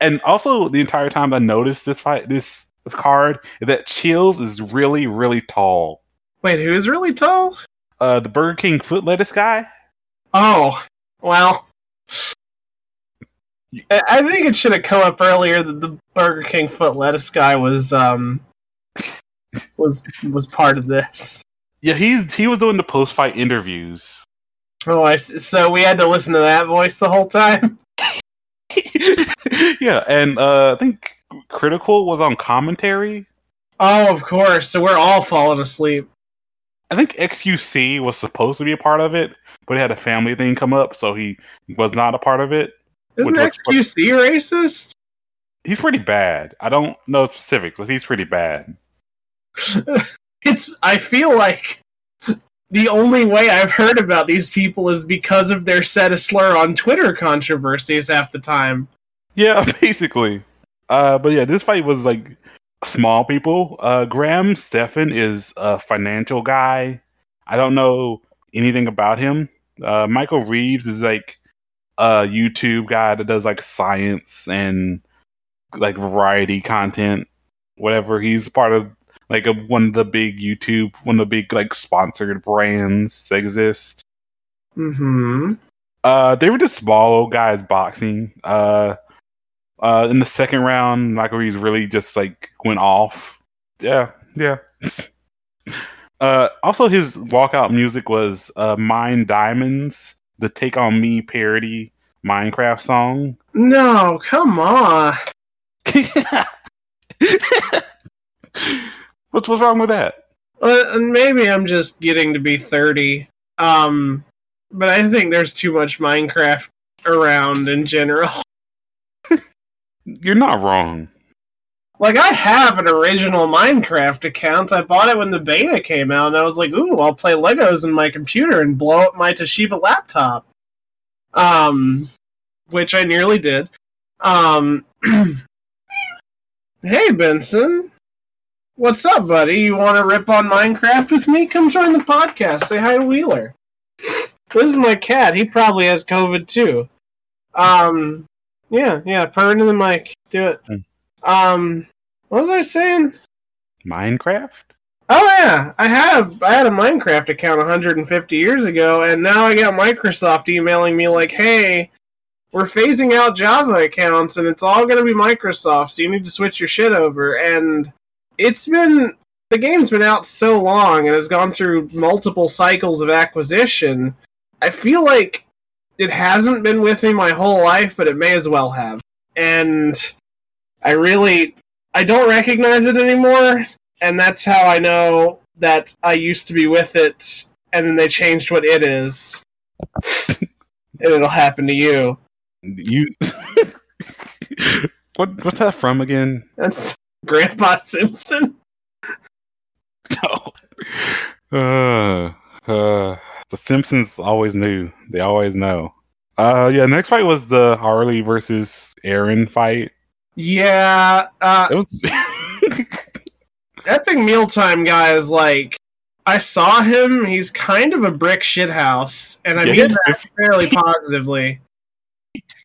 and also the entire time I noticed this fight, this, this card, that Chills is really really tall.
Wait, who is really tall?
Uh, the Burger King foot lettuce guy.
Oh, well. I think it should have come up earlier that the Burger King foot lettuce guy was um was was part of this.
Yeah, he's he was doing the post fight interviews.
Oh, I so we had to listen to that voice the whole time.
yeah, and uh, I think Critical was on commentary.
Oh, of course. So we're all falling asleep.
I think XQC was supposed to be a part of it, but he had a family thing come up, so he was not a part of it.
Isn't XQC racist?
He's pretty bad. I don't know specifics, but he's pretty bad.
It's. I feel like the only way I've heard about these people is because of their set a slur on Twitter controversies half the time.
Yeah, basically. Uh, but yeah, this fight was like small people. Uh, Graham Stephan is a financial guy. I don't know anything about him. Uh, Michael Reeves is like a YouTube guy that does like science and like variety content, whatever. He's part of like a, one of the big YouTube, one of the big like sponsored brands that exist.
Hmm.
Uh, they were just small old guys boxing. Uh, uh, in the second round, Michael Reeves really just like went off. Yeah, yeah. uh, also, his walkout music was uh, "Mine Diamonds," the "Take on Me" parody Minecraft song.
No, come on.
what's what's wrong with that?
Uh, and maybe I'm just getting to be 30. Um, but I think there's too much Minecraft around in general.
You're not wrong.
Like, I have an original Minecraft account. I bought it when the beta came out, and I was like, ooh, I'll play Legos in my computer and blow up my Toshiba laptop. Um, which I nearly did. Um, hey, Benson. What's up, buddy? You want to rip on Minecraft with me? Come join the podcast. Say hi to Wheeler. This is my cat. He probably has COVID too. Um, yeah, yeah. Purr into the mic. Do it.
Hmm.
Um, what was I saying?
Minecraft?
Oh yeah, I have. I had a Minecraft account 150 years ago, and now I got Microsoft emailing me like, "Hey, we're phasing out Java accounts, and it's all going to be Microsoft, so you need to switch your shit over." And it's been the game's been out so long and has gone through multiple cycles of acquisition. I feel like it hasn't been with me my whole life, but it may as well have. And I really I don't recognize it anymore, and that's how I know that I used to be with it and then they changed what it is. and it'll happen to you.
You. what what's that from again?
That's Grandpa Simpson.
No. Uh, uh, the Simpsons always knew. They always know. Uh, yeah. Next fight was the Harley versus Arin fight.
Yeah, uh,
was.
Epic Mealtime guy is like I saw him, he's kind of a brick shithouse, and I
Yeah,
mean that fairly positively.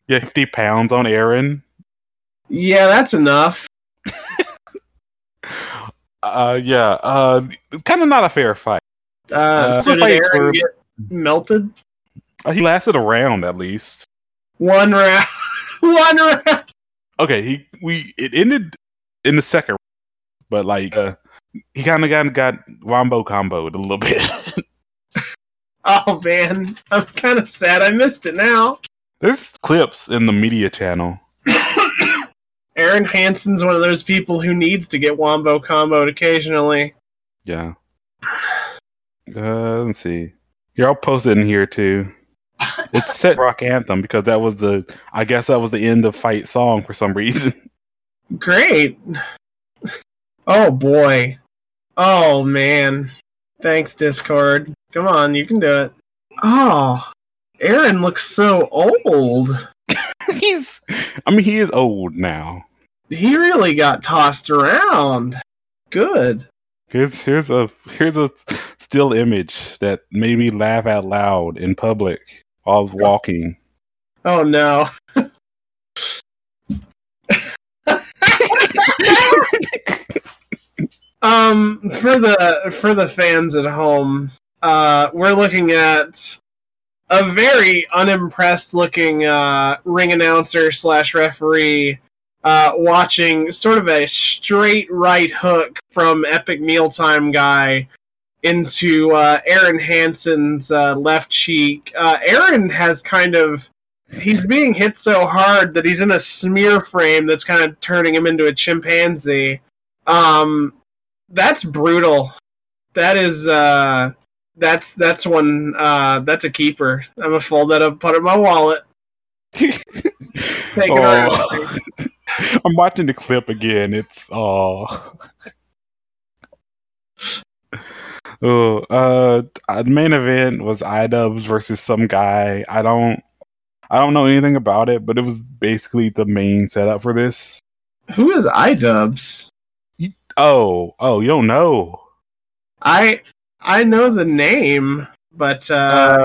yeah, fifty pounds on Arin.
Yeah, that's enough.
Uh, yeah. Uh, kind of not a fair fight.
Uh,
Uh,
so did
Arin
get melted?
Uh, he lasted a round at least.
One round. One round.
Okay, he we it ended in the second, but like uh, he kind of got got wombo comboed a little bit.
Oh man, I'm kind of sad I missed it now.
There's clips in the media channel.
Arin Hanson's one of those people who needs to get wombo comboed occasionally.
Yeah. Uh, let me see. Here, I'll post it in here too. It's set rock anthem because that was the. I guess that was the end of fight song for some reason.
Great. Oh boy. Oh man. Thanks, Discord. Come on, you can do it. Oh, Arin looks so old.
He's. I mean, he is old now.
He really got tossed around. Good.
Here's here's a here's a still image that made me laugh out loud in public I was walking.
Oh no. um for the for the fans at home, uh we're looking at a very unimpressed looking uh ring announcer slash referee uh watching sort of a straight right hook from Epic Mealtime guy into uh, Arin Hanson's uh, left cheek. Uh, Arin has kind of he's being hit so hard that he's in a smear frame that's kind of turning him into a chimpanzee. Um, that's brutal. That is uh, that's that's one uh, that's a keeper. I'm gonna fold that up, put it in my wallet. Take it
Oh.
around.
I'm watching the clip again. It's oh. Oh, uh, the main event was iDubbbz versus some guy. I don't, I don't know anything about it, but it was basically the main setup for this.
Who is iDubbbz?
Oh, oh, you don't know?
I I know the name, but uh,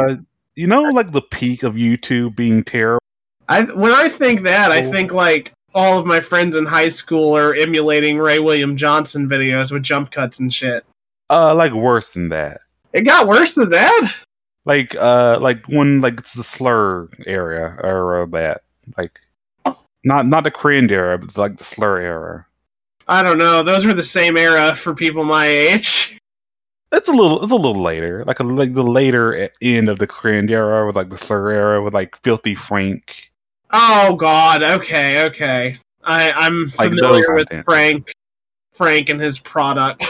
Uh, you know, like the peak of YouTube being terrible.
I when I think that, I
Oh.
think like all of my friends in high school are emulating Ray William Johnson videos with jump cuts and shit.
Uh, like worse than that.
It got worse than that.
Like, uh, like when like it's the slur area or that, like, not not the cringe era, but like the slur era.
I don't know. Those were the same era for people my age.
It's a little, it's a little later, like a like the later end of the cringe era with like the slur era with like filthy Frank.
Oh God. Okay. Okay. I I'm familiar
those
with. Frank. Frank and his product.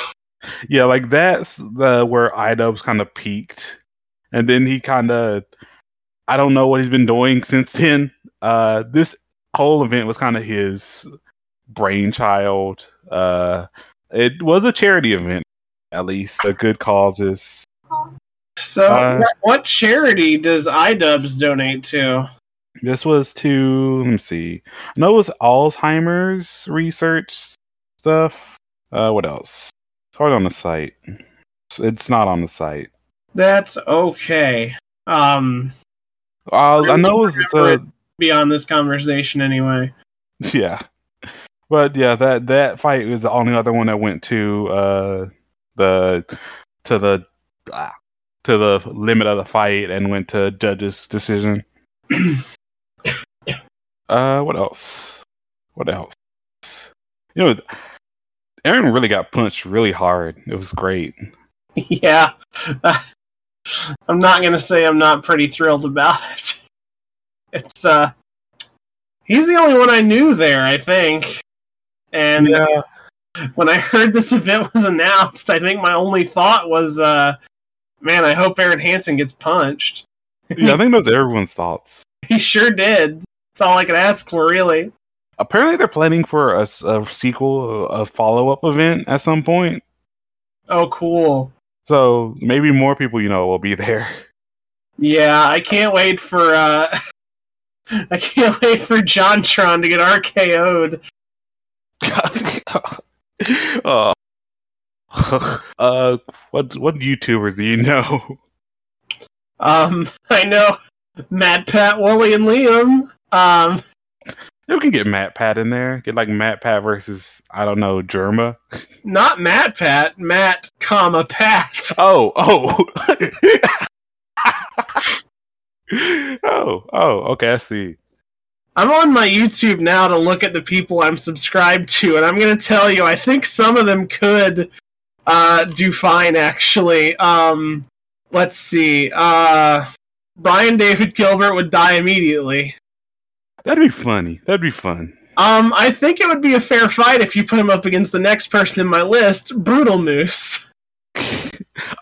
Yeah, like that's the where iDubbbz kind of peaked, and then he kind of, I don't know what he's been doing since then. Uh, this whole event was kind of his brainchild. Uh, it was a charity event, at least, a good causes.
So,
Uh,
what, charity does iDubbbz donate to?
This was to let me see. I know it was Alzheimer's research stuff. Uh, what else? It's on the site. It's not on the site.
That's okay. Um,
Uh, I know it's the
beyond this conversation anyway.
yeah, but yeah, that that fight was the only other one that went to uh the to the ah, to the limit of the fight and went to judge's decision. uh, what else? What else? You know, Arin really got punched really hard. It was great.
yeah. I'm not gonna say I'm not pretty thrilled about it. It's uh he's the only one I knew there, I think. And uh, when I heard this event was announced, I think my only thought was uh man, I hope Arin Hanson gets punched.
Yeah, I think that was everyone's thoughts.
He sure did. That's all I could ask for really.
Apparently, they're planning for a sequel, a follow up event at some point.
Oh cool.
So maybe more people you know will be there.
Yeah, I can't wait for uh I can't wait for Jontron to get RKO'd.
uh, uh, what what YouTubers do you know?
Um, I know Matt, Pat, Woolie, and Liam. Um,
You can get Matt Pat in there. Get like Matt Pat versus I don't know Jerma.
not Matt, Pat, Matt, comma Pat.
Oh oh. oh oh okay I see.
I'm on my YouTube now to look at the people I'm subscribed to, and I'm gonna tell you, I think some of them could uh, do fine. Actually, um, let's see. Uh, Brian David Gilbert would die immediately.
That'd be funny. That'd be fun.
Um, I think it would be a fair fight if you put him up against the next person in my list, Brutal Moose.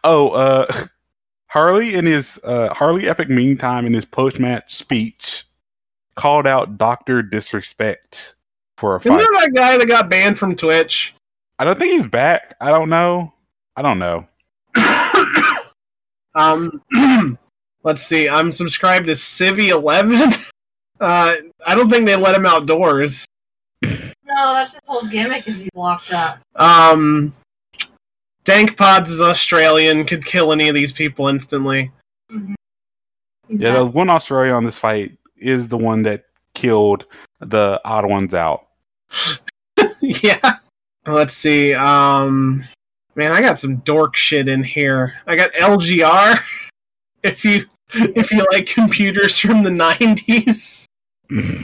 Oh, uh, Harley in his uh, Harley Epic Meantime in his post match speech called out Doctor Disrespect for a
Isn't
fight.
that guy that got banned from Twitch?
I don't think he's back. I don't know. I don't know.
um, let's see. I'm subscribed to Civvie11. Uh, I don't think they let him outdoors.
No, that's his whole gimmick is he's locked up.
Um, Dank Pods is Australian, could kill any of these people instantly.
He's
Yeah, the one Australia on this fight is the one that killed the odd ones out.
yeah. Let's see. Um, man, I got some dork shit in here. I got LGR. if you if you like computers from the '90s,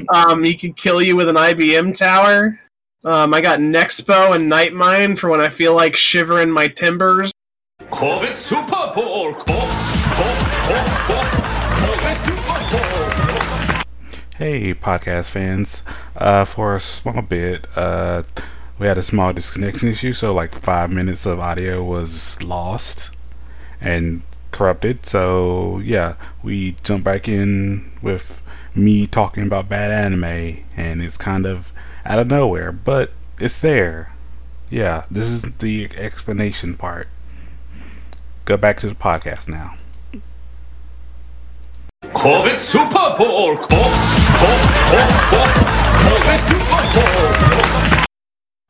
um, he could kill you with an IBM tower. Um, I got Nexpo and Nightmind for when I feel like shivering my timbers.
COVID Super Bowl. Super Bowl.
Hey, podcast fans. Uh, for a small bit, uh, we had a small disconnection issue, so like five minutes of audio was lost and corrupted. So, yeah, we jump back in with me talking about bad anime, and it's kind of out of nowhere, but it's there. Yeah, this is the explanation part. Go back to the podcast now.
COVID Super Bowl. Co- co- co- co- COVID Super Bowl.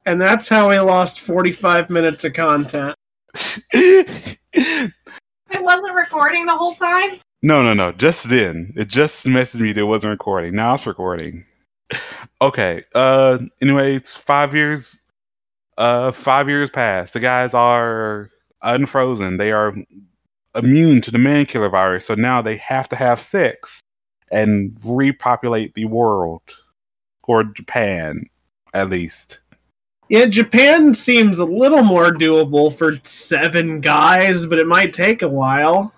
And that's how we lost 45 minutes of content.
It wasn't recording the whole time?
No, no, no. Just then. It just messaged me that it wasn't recording. Now it's recording. Okay. Uh anyway, it's five years uh five years past. The guys are unfrozen. They are immune to the man killer virus, so now they have to have sex and repopulate the world. Or Japan, at least.
Yeah, Japan seems a little more doable for seven guys, but it might take a while.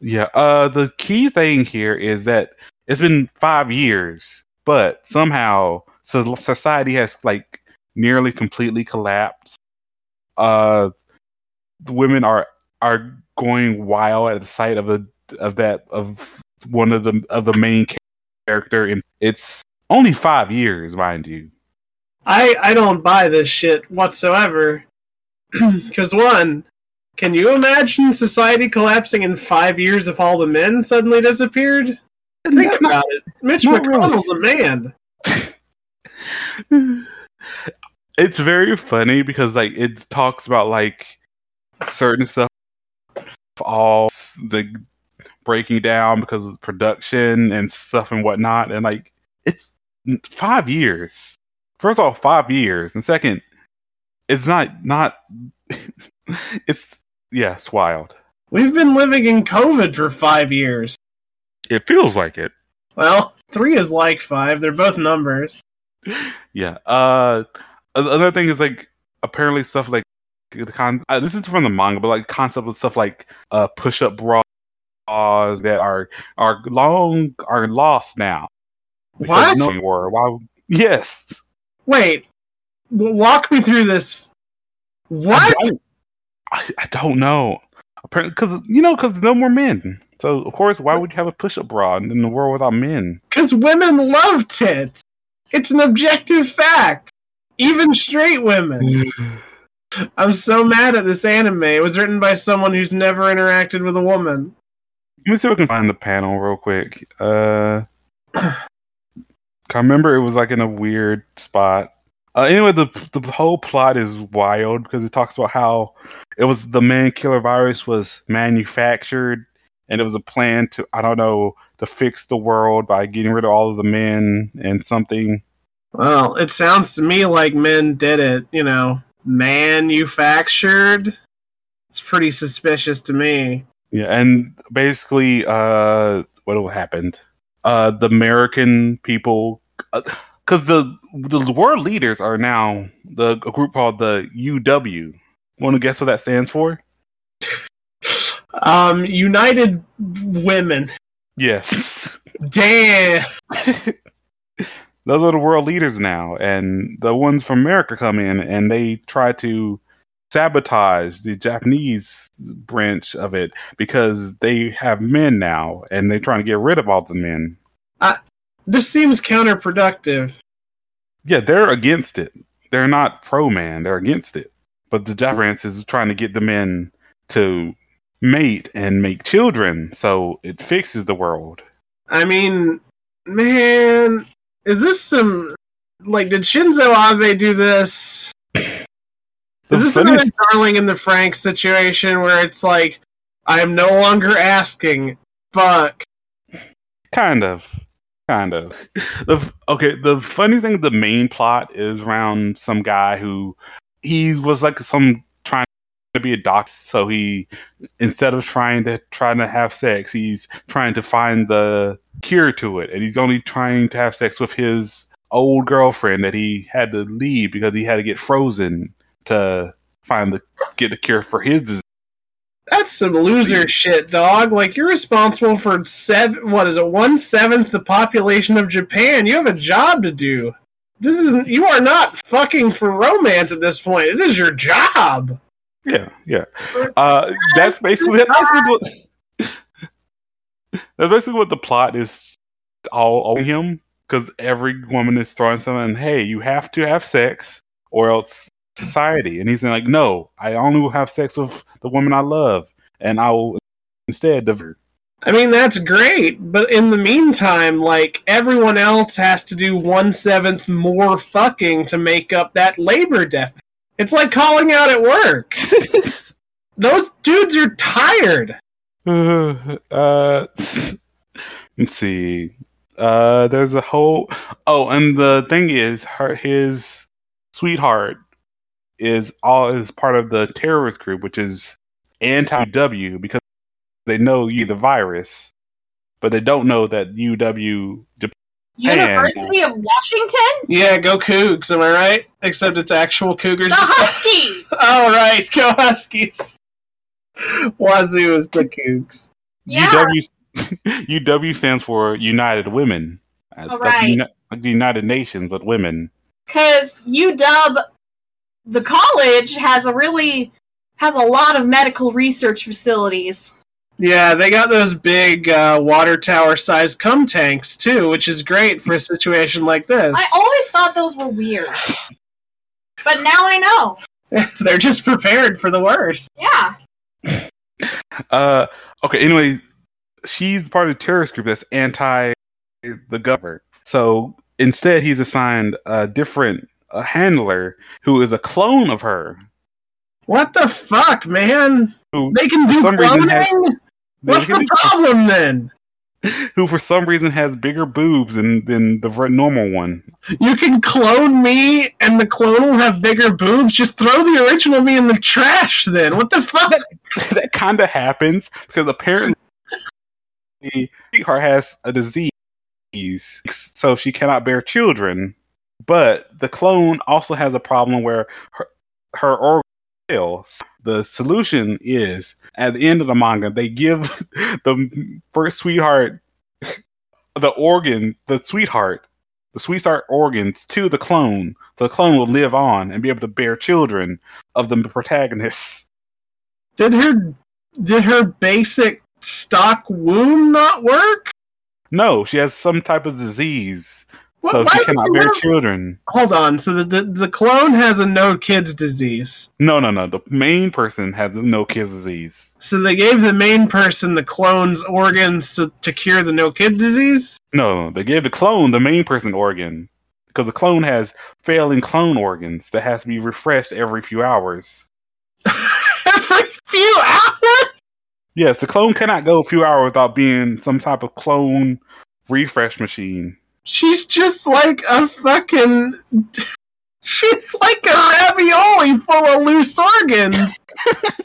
Yeah, uh the key thing here is that it's been 5 years, but somehow so society has like nearly completely collapsed. Uh the women are are going wild at the sight of a of that of one of the of the main character and it's only 5 years, mind you.
I I don't buy this shit whatsoever. Because one, can you imagine society collapsing in five years if all the men suddenly disappeared? Think about it. Mitch
not really.
McConnell's a man.
it's very funny because like it talks about like certain stuff all the breaking down because of production and stuff and whatnot and like it's five years first of all five years and second it's not not it's yeah it's wild
We've been living in COVID for five years.
it feels like it
Well, three is like five. They're both numbers.
Yeah. Uh, another thing is like apparently stuff like the con. Uh, this is from the manga, but like concept of stuff like uh push-up bras that are are long are lost now.
What?
No. Why? Yes.
Wait, walk me through this. What?
Don't, I, I don't know. Apparently, because you know, because no more men. So of course, why would you have a push-up bra in the world without men?
Because women love tits. It's an objective fact. Even straight women. I'm so mad at this anime. It was written by someone who's never interacted with a woman.
Let me see if I can find the panel real quick. Uh, I remember it was like in a weird spot. Uh, anyway, the the whole plot is wild because it talks about how it was the man killer virus was manufactured and it was a plan to I don't know to fix the world by getting rid of all of the men and something.
Well, it sounds to me like men did it, you know, manufactured. It's pretty suspicious to me.
Yeah, and basically, uh, what happened? Uh, the American people, because the the world leaders are now the a group called the UW. Want to guess what that stands for?
Um, United Women.
Yes.
Damn.
those are the world leaders now, and the ones from America come in and they try to sabotage the Japanese branch of it because they have men now and they're trying to get rid of all the men.
This seems counterproductive.
Yeah, they're against it. They're not pro man, they're against it. But the Japanese is trying to get the men to mate and make children so it fixes the world.
I mean, man, is this some like did Shinzo Abe do this? Is this another Darling in the Frank situation where it's like I'm no longer asking, fuck.
Kind of. Kind of. The okay, the funny thing the main plot is around some guy who he was like some trying to be a doctor, so he instead of trying to trying to have sex, he's trying to find the cure to it. And he's only trying to have sex with his old girlfriend that he had to leave because he had to get frozen to find the get the cure for his disease.
That's some loser shit, dog. Like you're responsible for seven. What is it? One seventh the population of Japan. You have a job to do. This isn't. You are not fucking for romance at this point. It is your job.
Yeah, yeah. Uh, that's basically that's basically what that's basically what the plot is all on him because every woman is throwing something. Hey, you have to have sex or else society. And he's like, no, I only will have sex with the woman I love, and I will instead divert.
I mean, that's great, but in the meantime, like everyone else has to do one seventh more fucking to make up that labor deficit. It's like calling out at work. Those dudes are tired.
uh, let's see. Uh, there's a whole. Oh, and the thing is, her his sweetheart is all is part of the terrorist group, which is anti W because they know you the virus, but they don't know that UW. Japan-
University of Washington?
Yeah, go Cougs, am I right? Except it's actual Cougars.
The Huskies!
oh, right, go Huskies. Wazoo is the Cougs.
Yeah.
UW UW stands for United Women. Uh,
All
like
right.
Uni- like the United Nations, but women.
Because UW, the college, has a really has a lot of medical research facilities.
Yeah, they got those big uh, water tower sized cum tanks too, which is great for a situation like this.
I always thought those were weird. But now I know.
They're just prepared for the worst.
Yeah.
Uh, okay. Anyway, she's part of the terrorist group that's anti the government. So instead, he's assigned a different a handler who is a clone of her.
What the fuck, man?
Who
They can do cloning?
has-
What's the problem then?
who for some reason has bigger boobs than than the normal one.
You can clone me and the clone will have bigger boobs? Just throw the original me in the trash then. What the fuck?
that kind of happens because apparently the sweetheart has a disease, so she cannot bear children. But the clone also has a problem where her her organ fails. The solution is at the end of the manga they give the first sweetheart the organ, the sweetheart, the sweetheart organs to the clone. So the clone will live on and be able to bear children of the protagonists.
Did her did her basic stock womb not work?
No, she has some type of disease,
Wh-
so she cannot bear children.
Hold on. So the, the the clone has a no kids disease.
No, no, no. The main person has no kids disease.
So they gave the main person the clone's organs to, to cure the no kid disease.
No, they gave the clone the main person organ because the clone has failing clone organs that has to be refreshed every few hours.
Every few hours.
Yes, the clone cannot go a few hours without being some type of clone refresh machine.
She's just like a fucking. She's like a ravioli full of loose organs.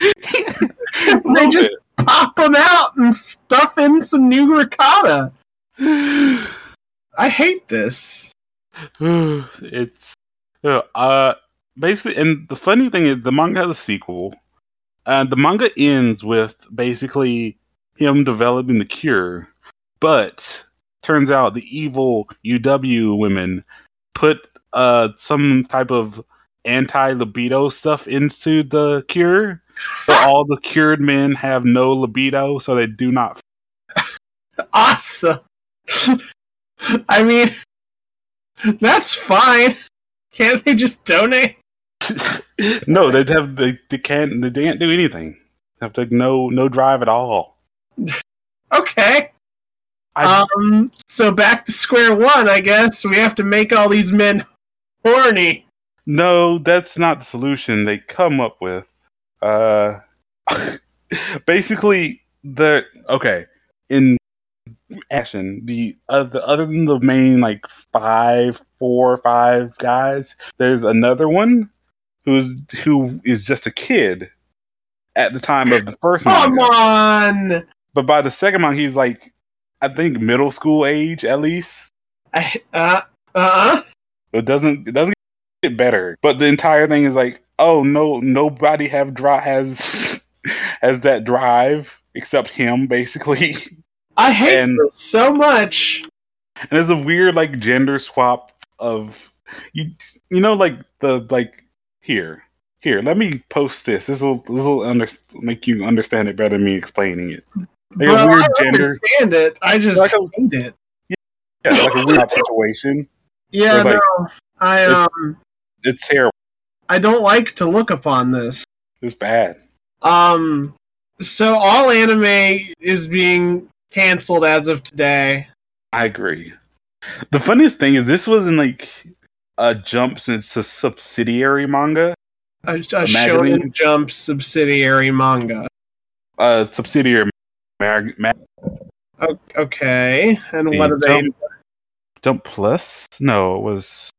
they just pop them out and stuff in some new ricotta. I hate this.
it's uh, uh basically and the funny thing is the manga has a sequel and the manga ends with basically him developing the cure but turns out the evil UW women put uh some type of anti libido stuff into the cure. So all the cured men have no libido, so they do not.
Awesome. I mean, that's fine. Can't they just donate?
no, they have they, they can't they can't do anything. They have like no no drive at all.
Okay.
I,
Um. So back to square one, I guess. We have to make all these men horny.
no, that's not the solution they come up with. Uh, basically, the okay in action the uh, the other than the main like five, four or five guys, there's another one who's who is just a kid at the time of the first
Come
manga.
on.
But by the second one, he's like, I think middle school age at least.
I, uh. Uh.
It doesn't it doesn't get better. But the entire thing is like, oh no, nobody have dri- has has that drive except him, basically.
I hate
And-
this so much.
And there's a weird like gender swap of you you know like the like here here let me post this this will this will under, make you understand it better than me explaining it like
Bro,
a weird
I
gender
understand it. I just
Like a-
hate it.
yeah like a weird situation
Yeah,
like-
no. I um
it's terrible
I don't like to look upon this.
it's bad
Um so all anime is being canceled as of today.
I agree. The funniest thing is this wasn't like a jump since a subsidiary manga.
A, a? Shonen Jump subsidiary manga.
A subsidiary mag, mag
okay, and
See,
what are they?
Jump, Jump Plus? No, it was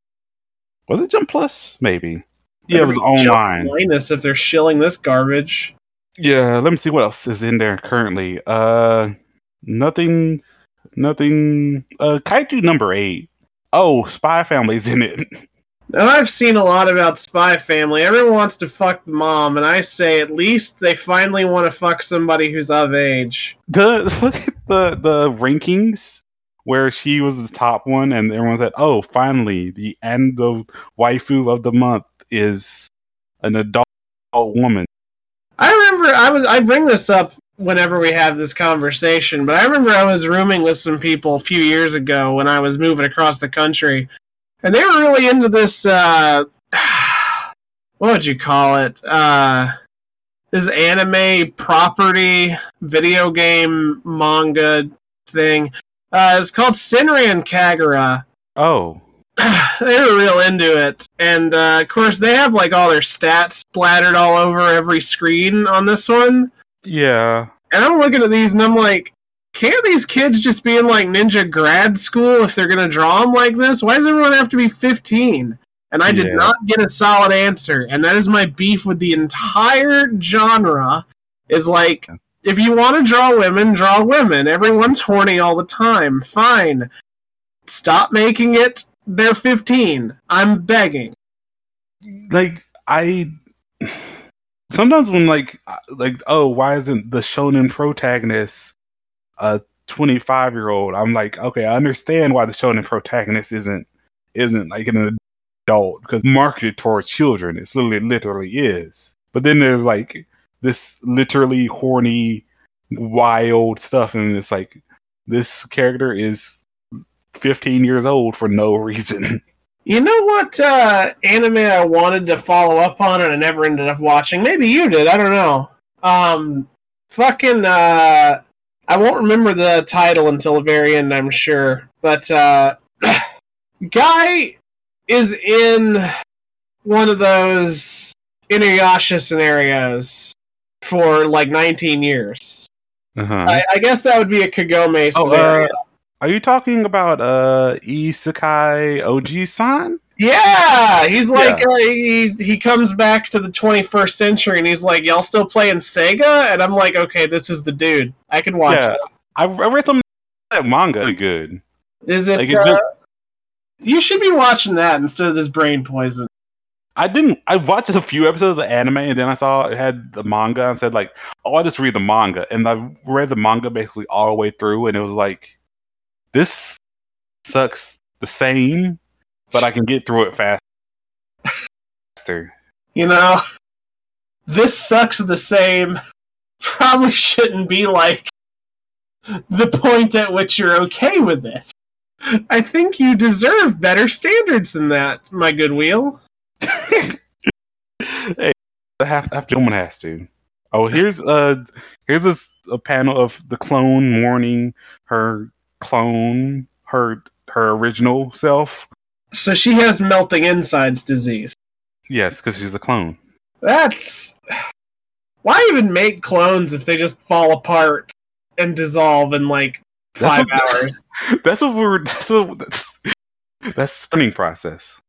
was it Jump Plus? Maybe. Yeah, it was online.
Minus if they're shilling this garbage.
Yeah, let me see what else is in there currently. Uh nothing nothing uh Kaiju number eight. Oh, Spy Family's in it.
Now I've seen a lot about Spy Family. Everyone wants to fuck the mom, and I say at least they finally want to fuck somebody who's of age.
the look at the the rankings where she was the top one and everyone said oh finally the end of waifu of the month is an adult woman
I remember I was I bring this up whenever we have this conversation, but I remember I was rooming with some people a few years ago when I was moving across the country, and they were really into this. Uh, what would you call it? Uh, this anime property video game manga thing. Uh, it's called Senran Kagura.
oh
they were real into it, and uh, of course they have like all their stats splattered all over every screen on this one.
yeah
And I'm looking at these, and I'm like, can't these kids just be in like ninja grad school if they're gonna draw them like this? Why does everyone have to be 15? And I did
Yeah.
not get a solid answer, and that is my beef with the entire genre. Is like, if you want to draw women, draw women. Everyone's horny all the time. Fine. Stop making it. They're 15. I'm begging.
like i sometimes when like like oh why isn't the shonen protagonist a 25 year old i'm like okay i understand why the shonen protagonist isn't isn't like an adult because marketed towards children it's literally literally is but then there's like this literally horny wild stuff and it's like this character is 15 years old for no reason
You know what uh, anime I wanted to follow up on and I never ended up watching? Maybe you did. I don't know. Um, fucking. Uh, I won't remember the title until the very end. I'm sure, but uh, guy is in one of those Inuyasha scenarios for like 19 years.
uh-huh.
I, I guess that would be a Kagome
Oh,
scenario.
uh, are you talking about uh Isekai Ojisan?
Yeah, he's like uh, he he comes back to the 21st century and he's like, "Y'all still playing Sega?" And I'm like, "Okay, this is the dude. I can watch
Yeah.
this."
I, I read some that manga. Really good.
Is it?
Like,
uh,
just-
you should be watching that instead of this brain poison.
I didn't. I watched a few episodes of the anime, and then I saw it had the manga, and said like, "Oh, I just read the manga." And I read the manga basically all the way through, and it was like, this sucks the same, but I can get through it fast- faster.
You know, this sucks the same. Probably shouldn't be like the point at which you're okay with it. I think you deserve better standards than that, my good wheel.
hey, I have, I have to, someone has to. Oh, here's a here's a, a panel of the clone mourning her clone, her her original self.
So she has melting insides disease.
Yes, because she's a clone.
That's why even make clones if they just fall apart and dissolve in like
That's
five
what-
hours?
That's what we're. That's what. That's, that's spinning process.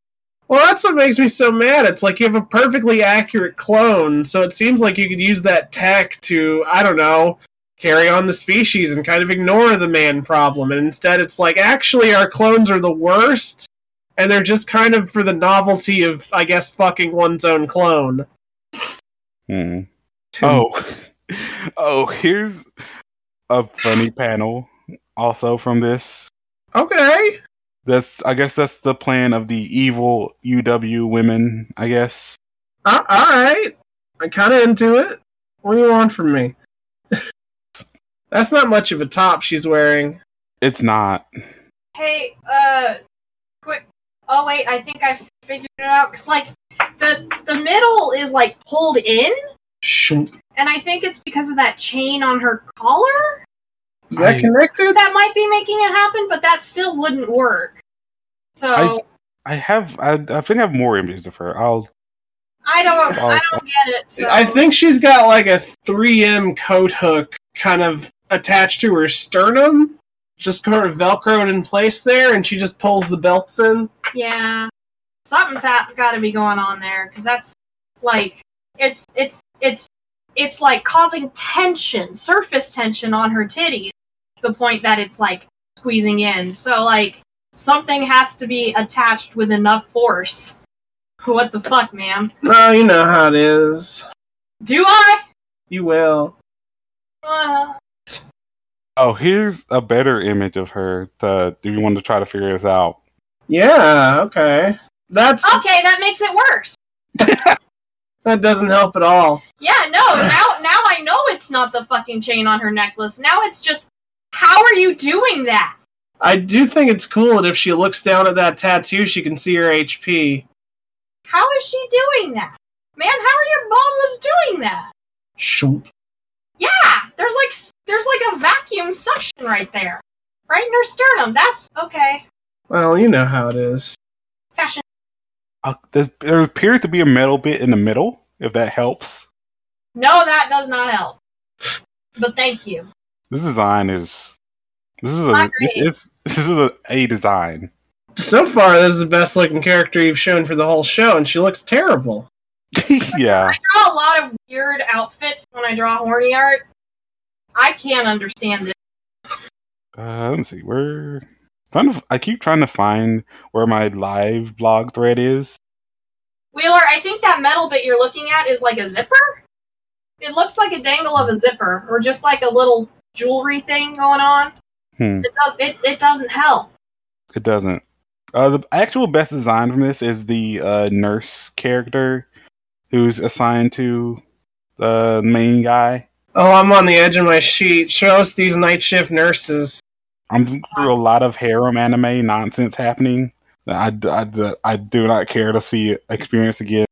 Well, that's what makes me so mad. It's like you have a perfectly accurate clone, so it seems like you could use that tech to, I don't know, carry on the species and kind of ignore the man problem. And instead, it's like, actually, our clones are the worst, and they're just kind of for the novelty of, I guess, fucking one's own clone.
Hmm. Oh, oh, here's a funny panel also from this.
Okay.
That's I guess that's the plan of the evil UW women, I guess.
Uh, all right. I'm kind of into it. What do you want from me? that's not much of a top she's wearing.
It's not.
Hey, uh, quick. Oh wait, I think I figured it out. Cause like the the middle is like pulled in,
Shoot.
and I think it's because of that chain on her collar
Is that
I-
connected?
that might be making it happen. But that still wouldn't work. So
I- I have I, I think I have more images of her. I'll
I don't I don't get it. So
I think she's got like a 3M coat hook kind of attached to her sternum, just kind of velcroed in place there, and she just pulls the belts in.
yeah, something's ha- got to be going on there because that's like it's it's it's it's like causing tension, surface tension on her titties. The point that it's like squeezing in. So like something has to be attached with enough force. What the fuck, ma'am?
Oh, you know how it is.
Do I?
You will.
Uh,
Oh, here's a better image of her to if you want to try to figure this out.
Yeah, okay. That's
okay, that makes it worse.
that doesn't help at all.
Yeah, no, now now I know it's not the fucking chain on her necklace. Now it's just how are you doing that?
I do think it's cool that if she looks down at that tattoo, she can see her HP.
How is she doing that? Man, how are your bombers doing that?
Shoot.
Yeah, there's like there's like a vacuum suction right there. Right in her sternum. That's okay.
Well, you know how it is.
Fashion.
Uh, there, there appears to be a metal bit in the middle, if that helps.
No, that does not help. But thank you.
This design is this is a
Not
this is this is a, a design.
So far, this is the best looking character you've shown for the whole show, and she looks terrible.
yeah.
I draw a lot of weird outfits when I draw horny art. I can't understand it.
Uh, let me see. Where trying to I keep trying to find where my live blog thread is.
Wheeler, I think that metal bit you're looking at is like a zipper. It looks like a dangle of a zipper, or just like a little jewelry thing going on.
Hmm.
It does. It, it doesn't help.
It doesn't. Uh, the actual best design from this is the uh, nurse character who's assigned to the main guy.
Oh, I'm on the edge of my sheet. Show us these night shift nurses.
I'm through a lot of harem anime nonsense happening. I, I, I do not care to see experience again.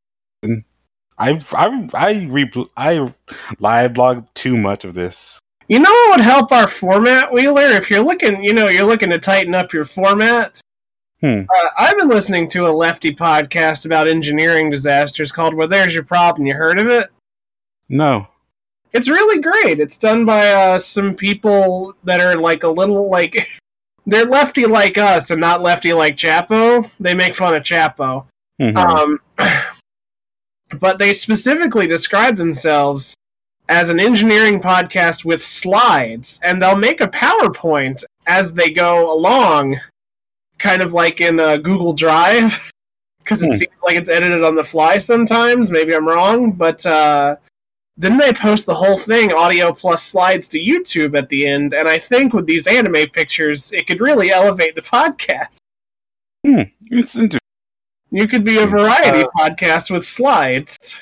I I I re, I live blog too much of this.
You know what would help our format, Wheeler? If you're looking, you know, you're looking to tighten up your format.
Hmm.
Uh, I've been listening to a lefty podcast about engineering disasters called "Well, There's Your Problem." You heard of it?
No.
It's really great. It's done by uh, some people that are like a little like they're lefty like us and not lefty like Chapo. They make fun of Chapo.
Mhm.
Um, but they specifically describe themselves as an engineering podcast with slides, and they'll make a PowerPoint as they go along, kind of like in uh, Google Drive, because it
Hmm.
seems like it's edited on the fly sometimes. Maybe I'm wrong, but uh, then they post the whole thing audio plus slides to YouTube at the end, and I think with these anime pictures, it could really elevate the podcast.
Hmm, it's interesting.
You could be a variety podcast with slides.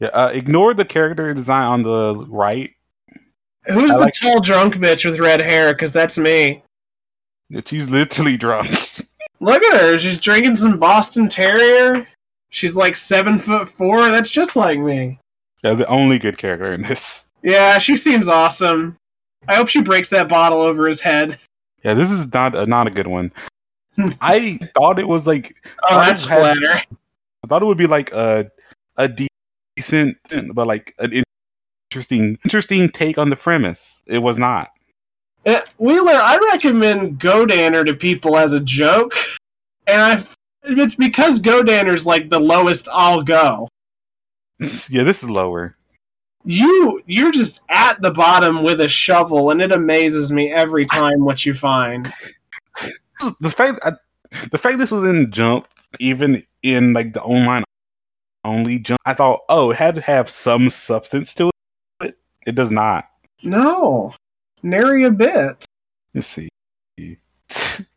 Yeah, uh, ignore the character design on the right.
Who's
I
the
like-
tall drunk bitch with red hair? Because that's me.
She's literally drunk.
Look at her. She's drinking some Boston Terrier. She's like seven foot four. That's just like me.
yeah, the only good character in this.
Yeah, she seems awesome. I hope she breaks that bottle over his head.
Yeah, this is not a, not a good one. I thought it was like
Oh, that's
had-
flatter.
I thought it would be like a a decent, but like an interesting interesting take on the premise. It was not.
Uh, Wheeler, I recommend Godannar to people as a joke, and I, it's because Godannar's like the lowest I'll go.
yeah, this is lower.
You you're just at the bottom with a shovel, and it amazes me every time what you find.
The fact I, the fact this was in Jump, even in like the online only Jump, I thought, oh, it had to have some substance to it. It does not.
No, nary a bit.
Let's see.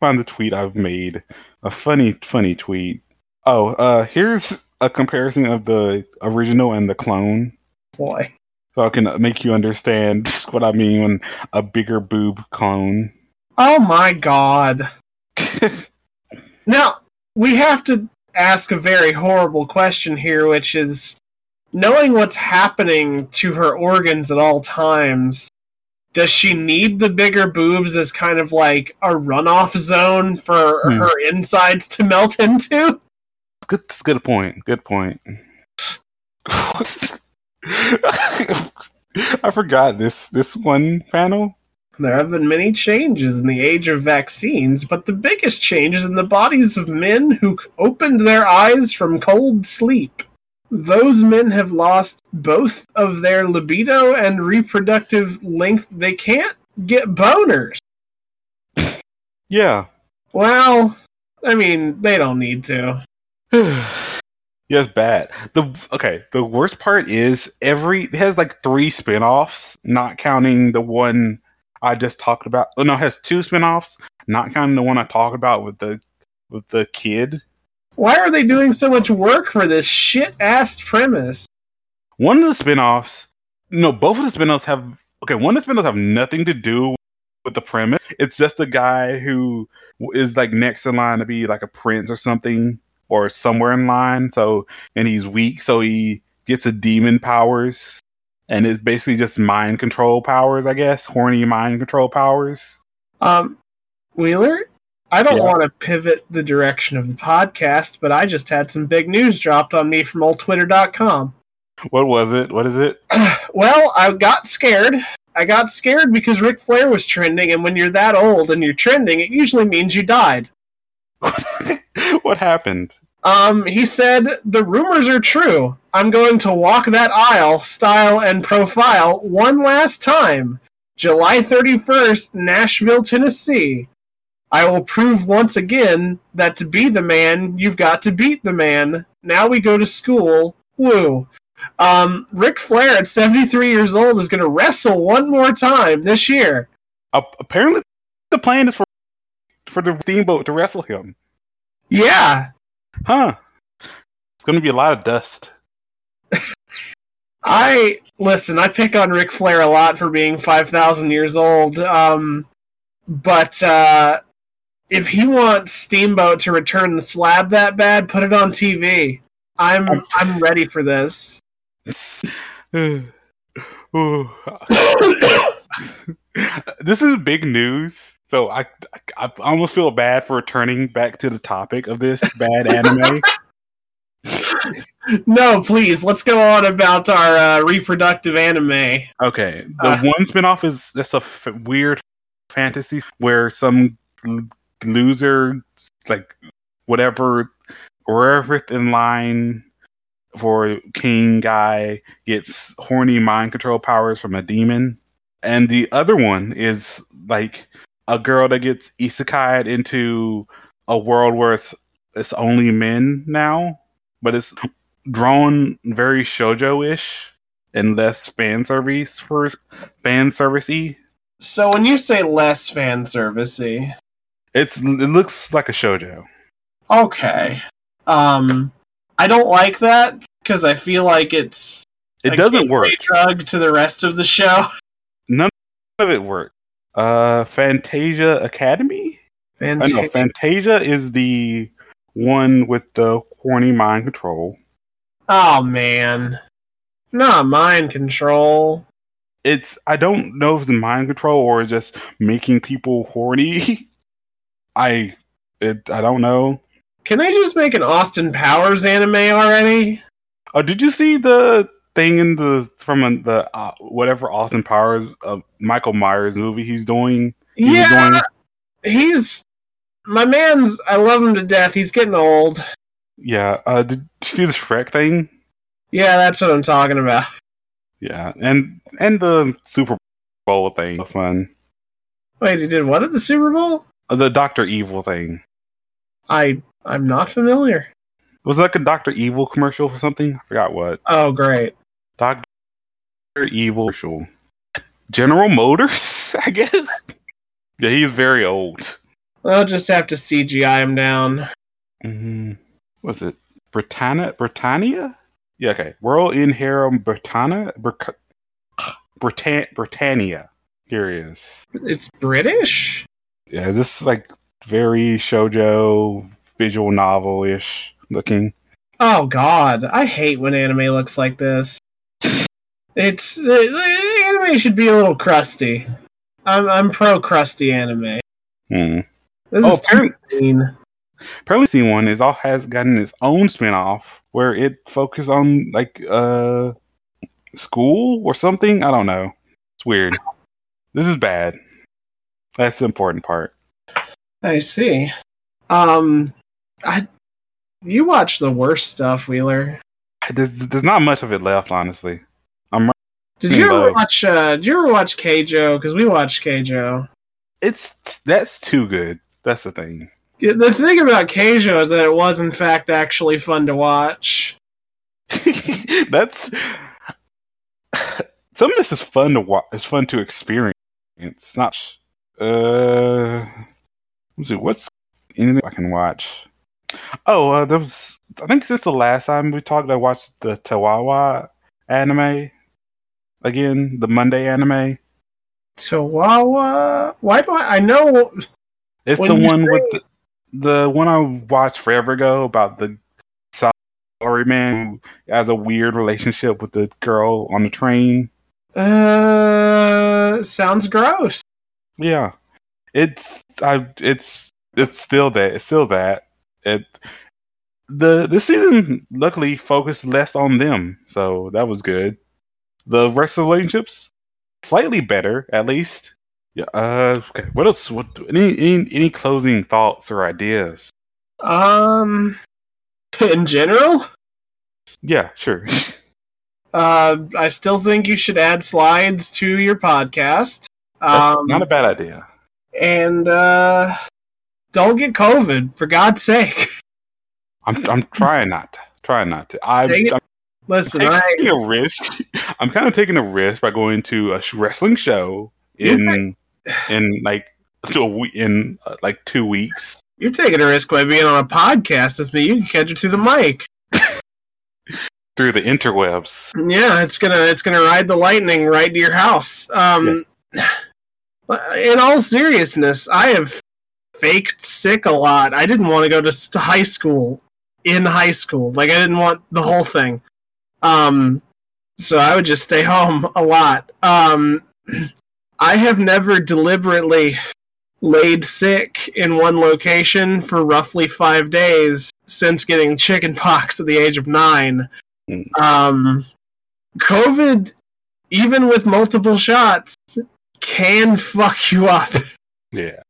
Find the tweet I've made. A funny, funny tweet. Oh, uh, here's a comparison of the original and the clone.
Boy,
So I can make you understand what I mean when a bigger boob clone.
oh my god. Now, we have to ask a very horrible question here, which is knowing what's happening to her organs at all times, does she need the bigger boobs as kind of like a runoff zone for
Hmm.
her insides to melt into?
Good, that's a good point. Good point. I forgot this this one panel.
There have been many changes in the age of vaccines, but the biggest change is in the bodies of men who opened their eyes from cold sleep. Those men have lost both of their libido and reproductive length. They can't get boners.
Yeah.
Well, I mean, they don't need to.
yes, bad. The okay. The worst part is every it has like three spin-offs, not counting the one I just talked about. Oh no, it has two spin-offs, not counting the one I talked about with the with the kid.
Why are they doing so much work for this shit ass premise?
One of the spin-offs, no, both of the spin-offs have okay. One of the spin-offs have nothing to do with the premise. It's just a guy who is like next in line to be like a prince or something, or somewhere in line. So and he's weak, so he gets a demon powers, and it's basically just mind control powers, I guess, horny mind control powers.
Um, Wheeler, I don't
Yeah.
want to pivot the direction of the podcast, but I just had some big news dropped on me from oldtwitter.com.
What was it? What is it?
Well, I got scared. I got scared because Ric Flair was trending, and when you're that old and you're trending, it usually means you died.
what happened?
Um, he said, The rumors are true. I'm going to walk that aisle, style, and profile one last time. July 31st, Nashville, Tennessee. I will prove once again that to be the man, you've got to beat the man. Now we go to school. Woo. Um, Ric Flair at 73 years old is going to wrestle one more time this year.
Uh, apparently, the plan is for for the steamboat to wrestle him.
Yeah.
Huh? It's gonna be a lot of dust.
I listen. I pick on Ric Flair a lot for being five thousand years old. Um, but uh, if he wants Steamboat to return the slab that bad, put it on TV. I'm I'm ready for this.
This is big news, so I, I I almost feel bad for returning back to the topic of this bad anime.
No, please, let's go on about our uh, reproductive anime.
Okay, the
Uh.
one spinoff is just a f- weird fantasy where some loser, like whatever, wherever in line for king guy gets horny mind control powers from a demon, and the other one is like a girl that gets isekai'd into a world where it's it's only men now, but it's drawn very shojo ish. and less fan service for fan servicey.
So when you say less fan servicey,
It's it looks like a shojo.
okay. Um, I don't like that because I feel like it's
It
a
doesn't work.
Drug to the rest of the show.
None of it worked. Uh, Fantasia Academy. I know
Fantastic.
Fantasia is the one with the horny mind control.
Oh man, not mind control.
It's I don't know if it's mind control or just making people horny. I it I don't know.
Can they just make an Austin Powers anime already?
Oh, did you see the thing in the from the uh, whatever Austin Powers uh, Michael Myers movie he's doing? He
yeah,
doing-
he's my man's. I love him to death. He's getting old.
Yeah. Uh, did you see the Shrek thing?
Yeah, that's what I'm talking about.
Yeah, and and the Super Bowl thing, fun.
Wait, he did what at the Super Bowl?
The Doctor Evil thing.
I I'm not familiar.
Was it like a Doctor Evil commercial for something? I forgot what.
Oh, great.
Doctor Evil commercial. General Motors, I guess. Yeah, he's very old.
I'll just have to CGI him down.
Mm-hmm. Was it Britannia? Britannia? Yeah, okay. World's End Harem Britannia? Bric- Britan- Britannia. Here he is.
It's British.
Yeah, is this like very shojo visual novel ish looking?
Oh God, I hate when anime looks like this. It's uh, anime should be a little crusty. I'm I'm pro crusty anime.
Hmm.
This
Oh,
is clean.
Apparently, seen one is all has gotten its own spin off where it focuses on like uh school or something. I don't know. It's weird. This is bad. That's the important part.
I see. Um, I you watch the worst stuff, Wheeler.
There's, there's not much of it left, honestly. I'm.
Did you ever
Love.
watch? Uh, did you ever watch Keijo? Because we watched Keijo.
It's that's too good. That's the thing.
The thing about Keijo is that it was in fact actually fun to watch.
that's some of this is fun to watch. It's fun to experience. It's not. Uh, let's see. What's anything I can watch? Oh, uh, there was. I think since the last time we talked, I watched the Tawawa anime again. The Monday anime.
Chihuahua. Why do I? I know.
It's the one
say-
with the, the one I watched forever ago about the salary man who has a weird relationship with the girl on the train.
Uh, sounds gross.
Yeah, it's I it's it's still that it's still that it the this season luckily focused less on them, so that was good. The rest of the relationships slightly better at least. Yeah. Uh. Okay. What else? What any any any closing thoughts or ideas?
Um, in general,
Yeah. Sure.
uh, I still think you should add slides to your podcast.
That's
Um,
not a bad idea.
and uh, don't get COVID for God's sake.
I'm I'm trying not to. Trying not to. I,
it-
I'm taking
I
a risk. I'm kind of taking a risk by going to a wrestling show in in like a we- in uh, like two weeks.
you're taking a risk by being on a podcast with me. You can catch it through the mic.
through the interwebs.
Yeah, it's gonna it's gonna ride the lightning right to your house. Um, in all seriousness, I have faked sick a lot. I didn't want to go to high school in high school. Like I didn't want the whole thing. Um, so I would just stay home a lot. Um, I have never deliberately laid sick in one location for roughly five days since getting chicken pox at the age of nine. Um, COVID, even with multiple shots, can fuck you up.
Yeah.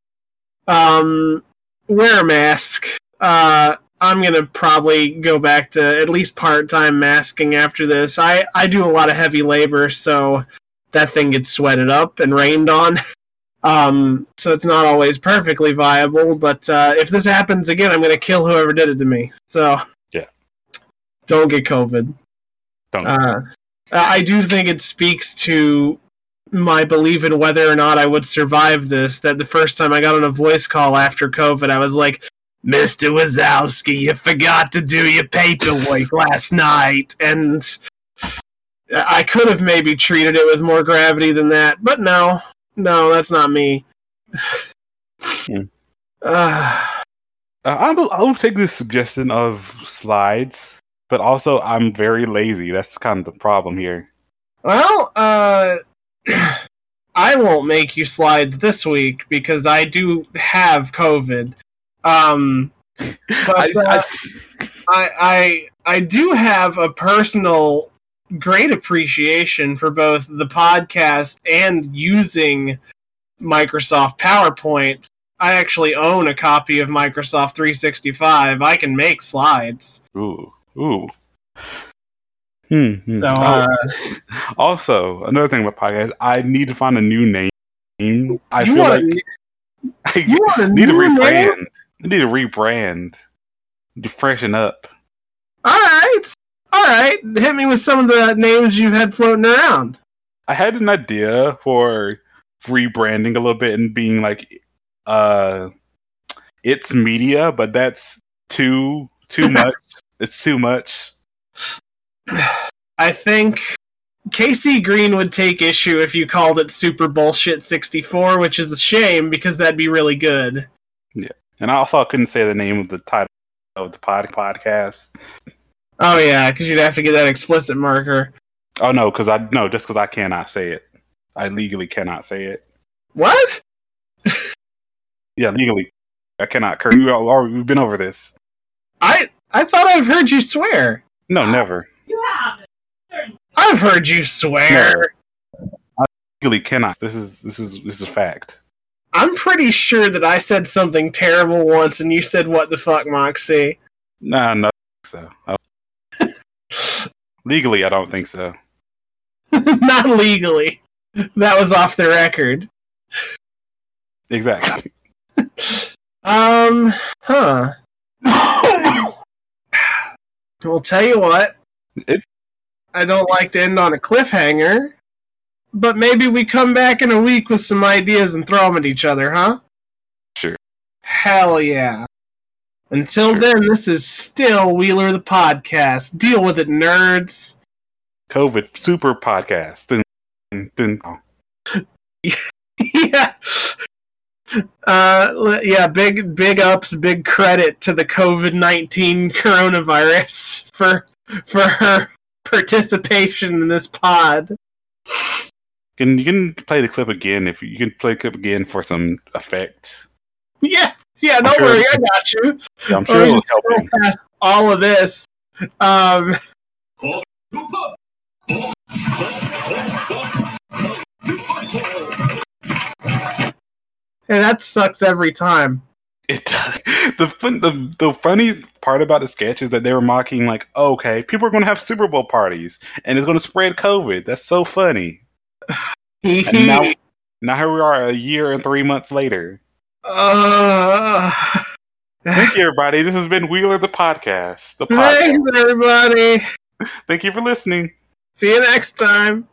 Um, wear a mask. Uh, I'm gonna probably go back to at least part-time masking after this. I I do a lot of heavy labor, so that thing gets sweated up and rained on. Um, so it's not always perfectly viable. But uh, if this happens again, I'm gonna kill whoever did it to me. So
Yeah.
don't get COVID.
Don't.
Uh, I do think it speaks to my belief in whether or not I would survive this. That the first time I got on a voice call after COVID, I was like, Mr. Wazowski, you forgot to do your paperwork last night. And I could have maybe treated it with more gravity than that, but no. No, that's not me.
Hmm.
Uh,
Uh, I'll, I'll take this suggestion of slides, but also I'm very lazy. That's kind of the problem here.
Well, uh, I won't make you slides this week because I do have COVID. Um, but
I,
uh,
I,
I, I I do have a personal great appreciation for both the podcast and using Microsoft PowerPoint. I actually own a copy of Microsoft 365. I can make slides.
ooh, ooh. Hmm. hmm.
So
Oh,
uh,
also, another thing about podcast, I need to find a new name. I
you
feel
want
like
a,
I
you want a
need to
new name?
rebrand. I need to rebrand to freshen up.
All right, all right. Hit me with some of the names you've had floating around.
I had an idea for rebranding a little bit and being like, uh, it's media, but that's too too much. it's too much.
I think Casey Green would take issue if you called it Super Bullshit 64, which is a shame because that'd be really good. Yeah.
And I also couldn't say the name of the title of the pod- podcast.
Oh yeah, because you'd have to get that explicit marker.
Oh no, because I no, just because I cannot say it. I legally cannot say it.
What?
Yeah, legally, I cannot. Curse. We we've been over this.
I I thought I've heard you swear.
No, never.
I've heard you swear.
i Legally cannot. This is this is this is a fact.
I'm pretty sure that I said something terrible once, and you said, "What the fuck, Moxie?"
Nah, no. So legally, I don't think so.
Not legally. That was off the record.
Exactly.
Um, huh. Well, tell you what.
It-
I don't like to end on a cliffhanger, but maybe we come back in a week with some ideas and throw them at each other, huh?
Sure.
Hell yeah. Until
Sure.
then, this is still Wheeler the podcast. Deal with it, nerds.
COVID super podcast. Dun, dun, dun. Oh.
yeah. Uh, yeah, big big ups, big credit to the COVID nineteen coronavirus for for her participation in this pod.
Can you can play the clip again if you, can play the clip again for some effect.
Yeah, yeah, don't
sure-
worry, I got you.
Yeah, I'm sure
we
it'll
just
help.
past all of this. Um, and that sucks every time.
It does. the fun the the funny part about the sketch is that they were mocking like, okay, people are going to have Super Bowl parties and it's going to spread COVID. That's so funny. And now, now here we are, a year and three months later.
uh,
Thank you, everybody. This has been Wheeler the podcast. The podcast.
thanks, everybody.
Thank you for listening.
See you next time.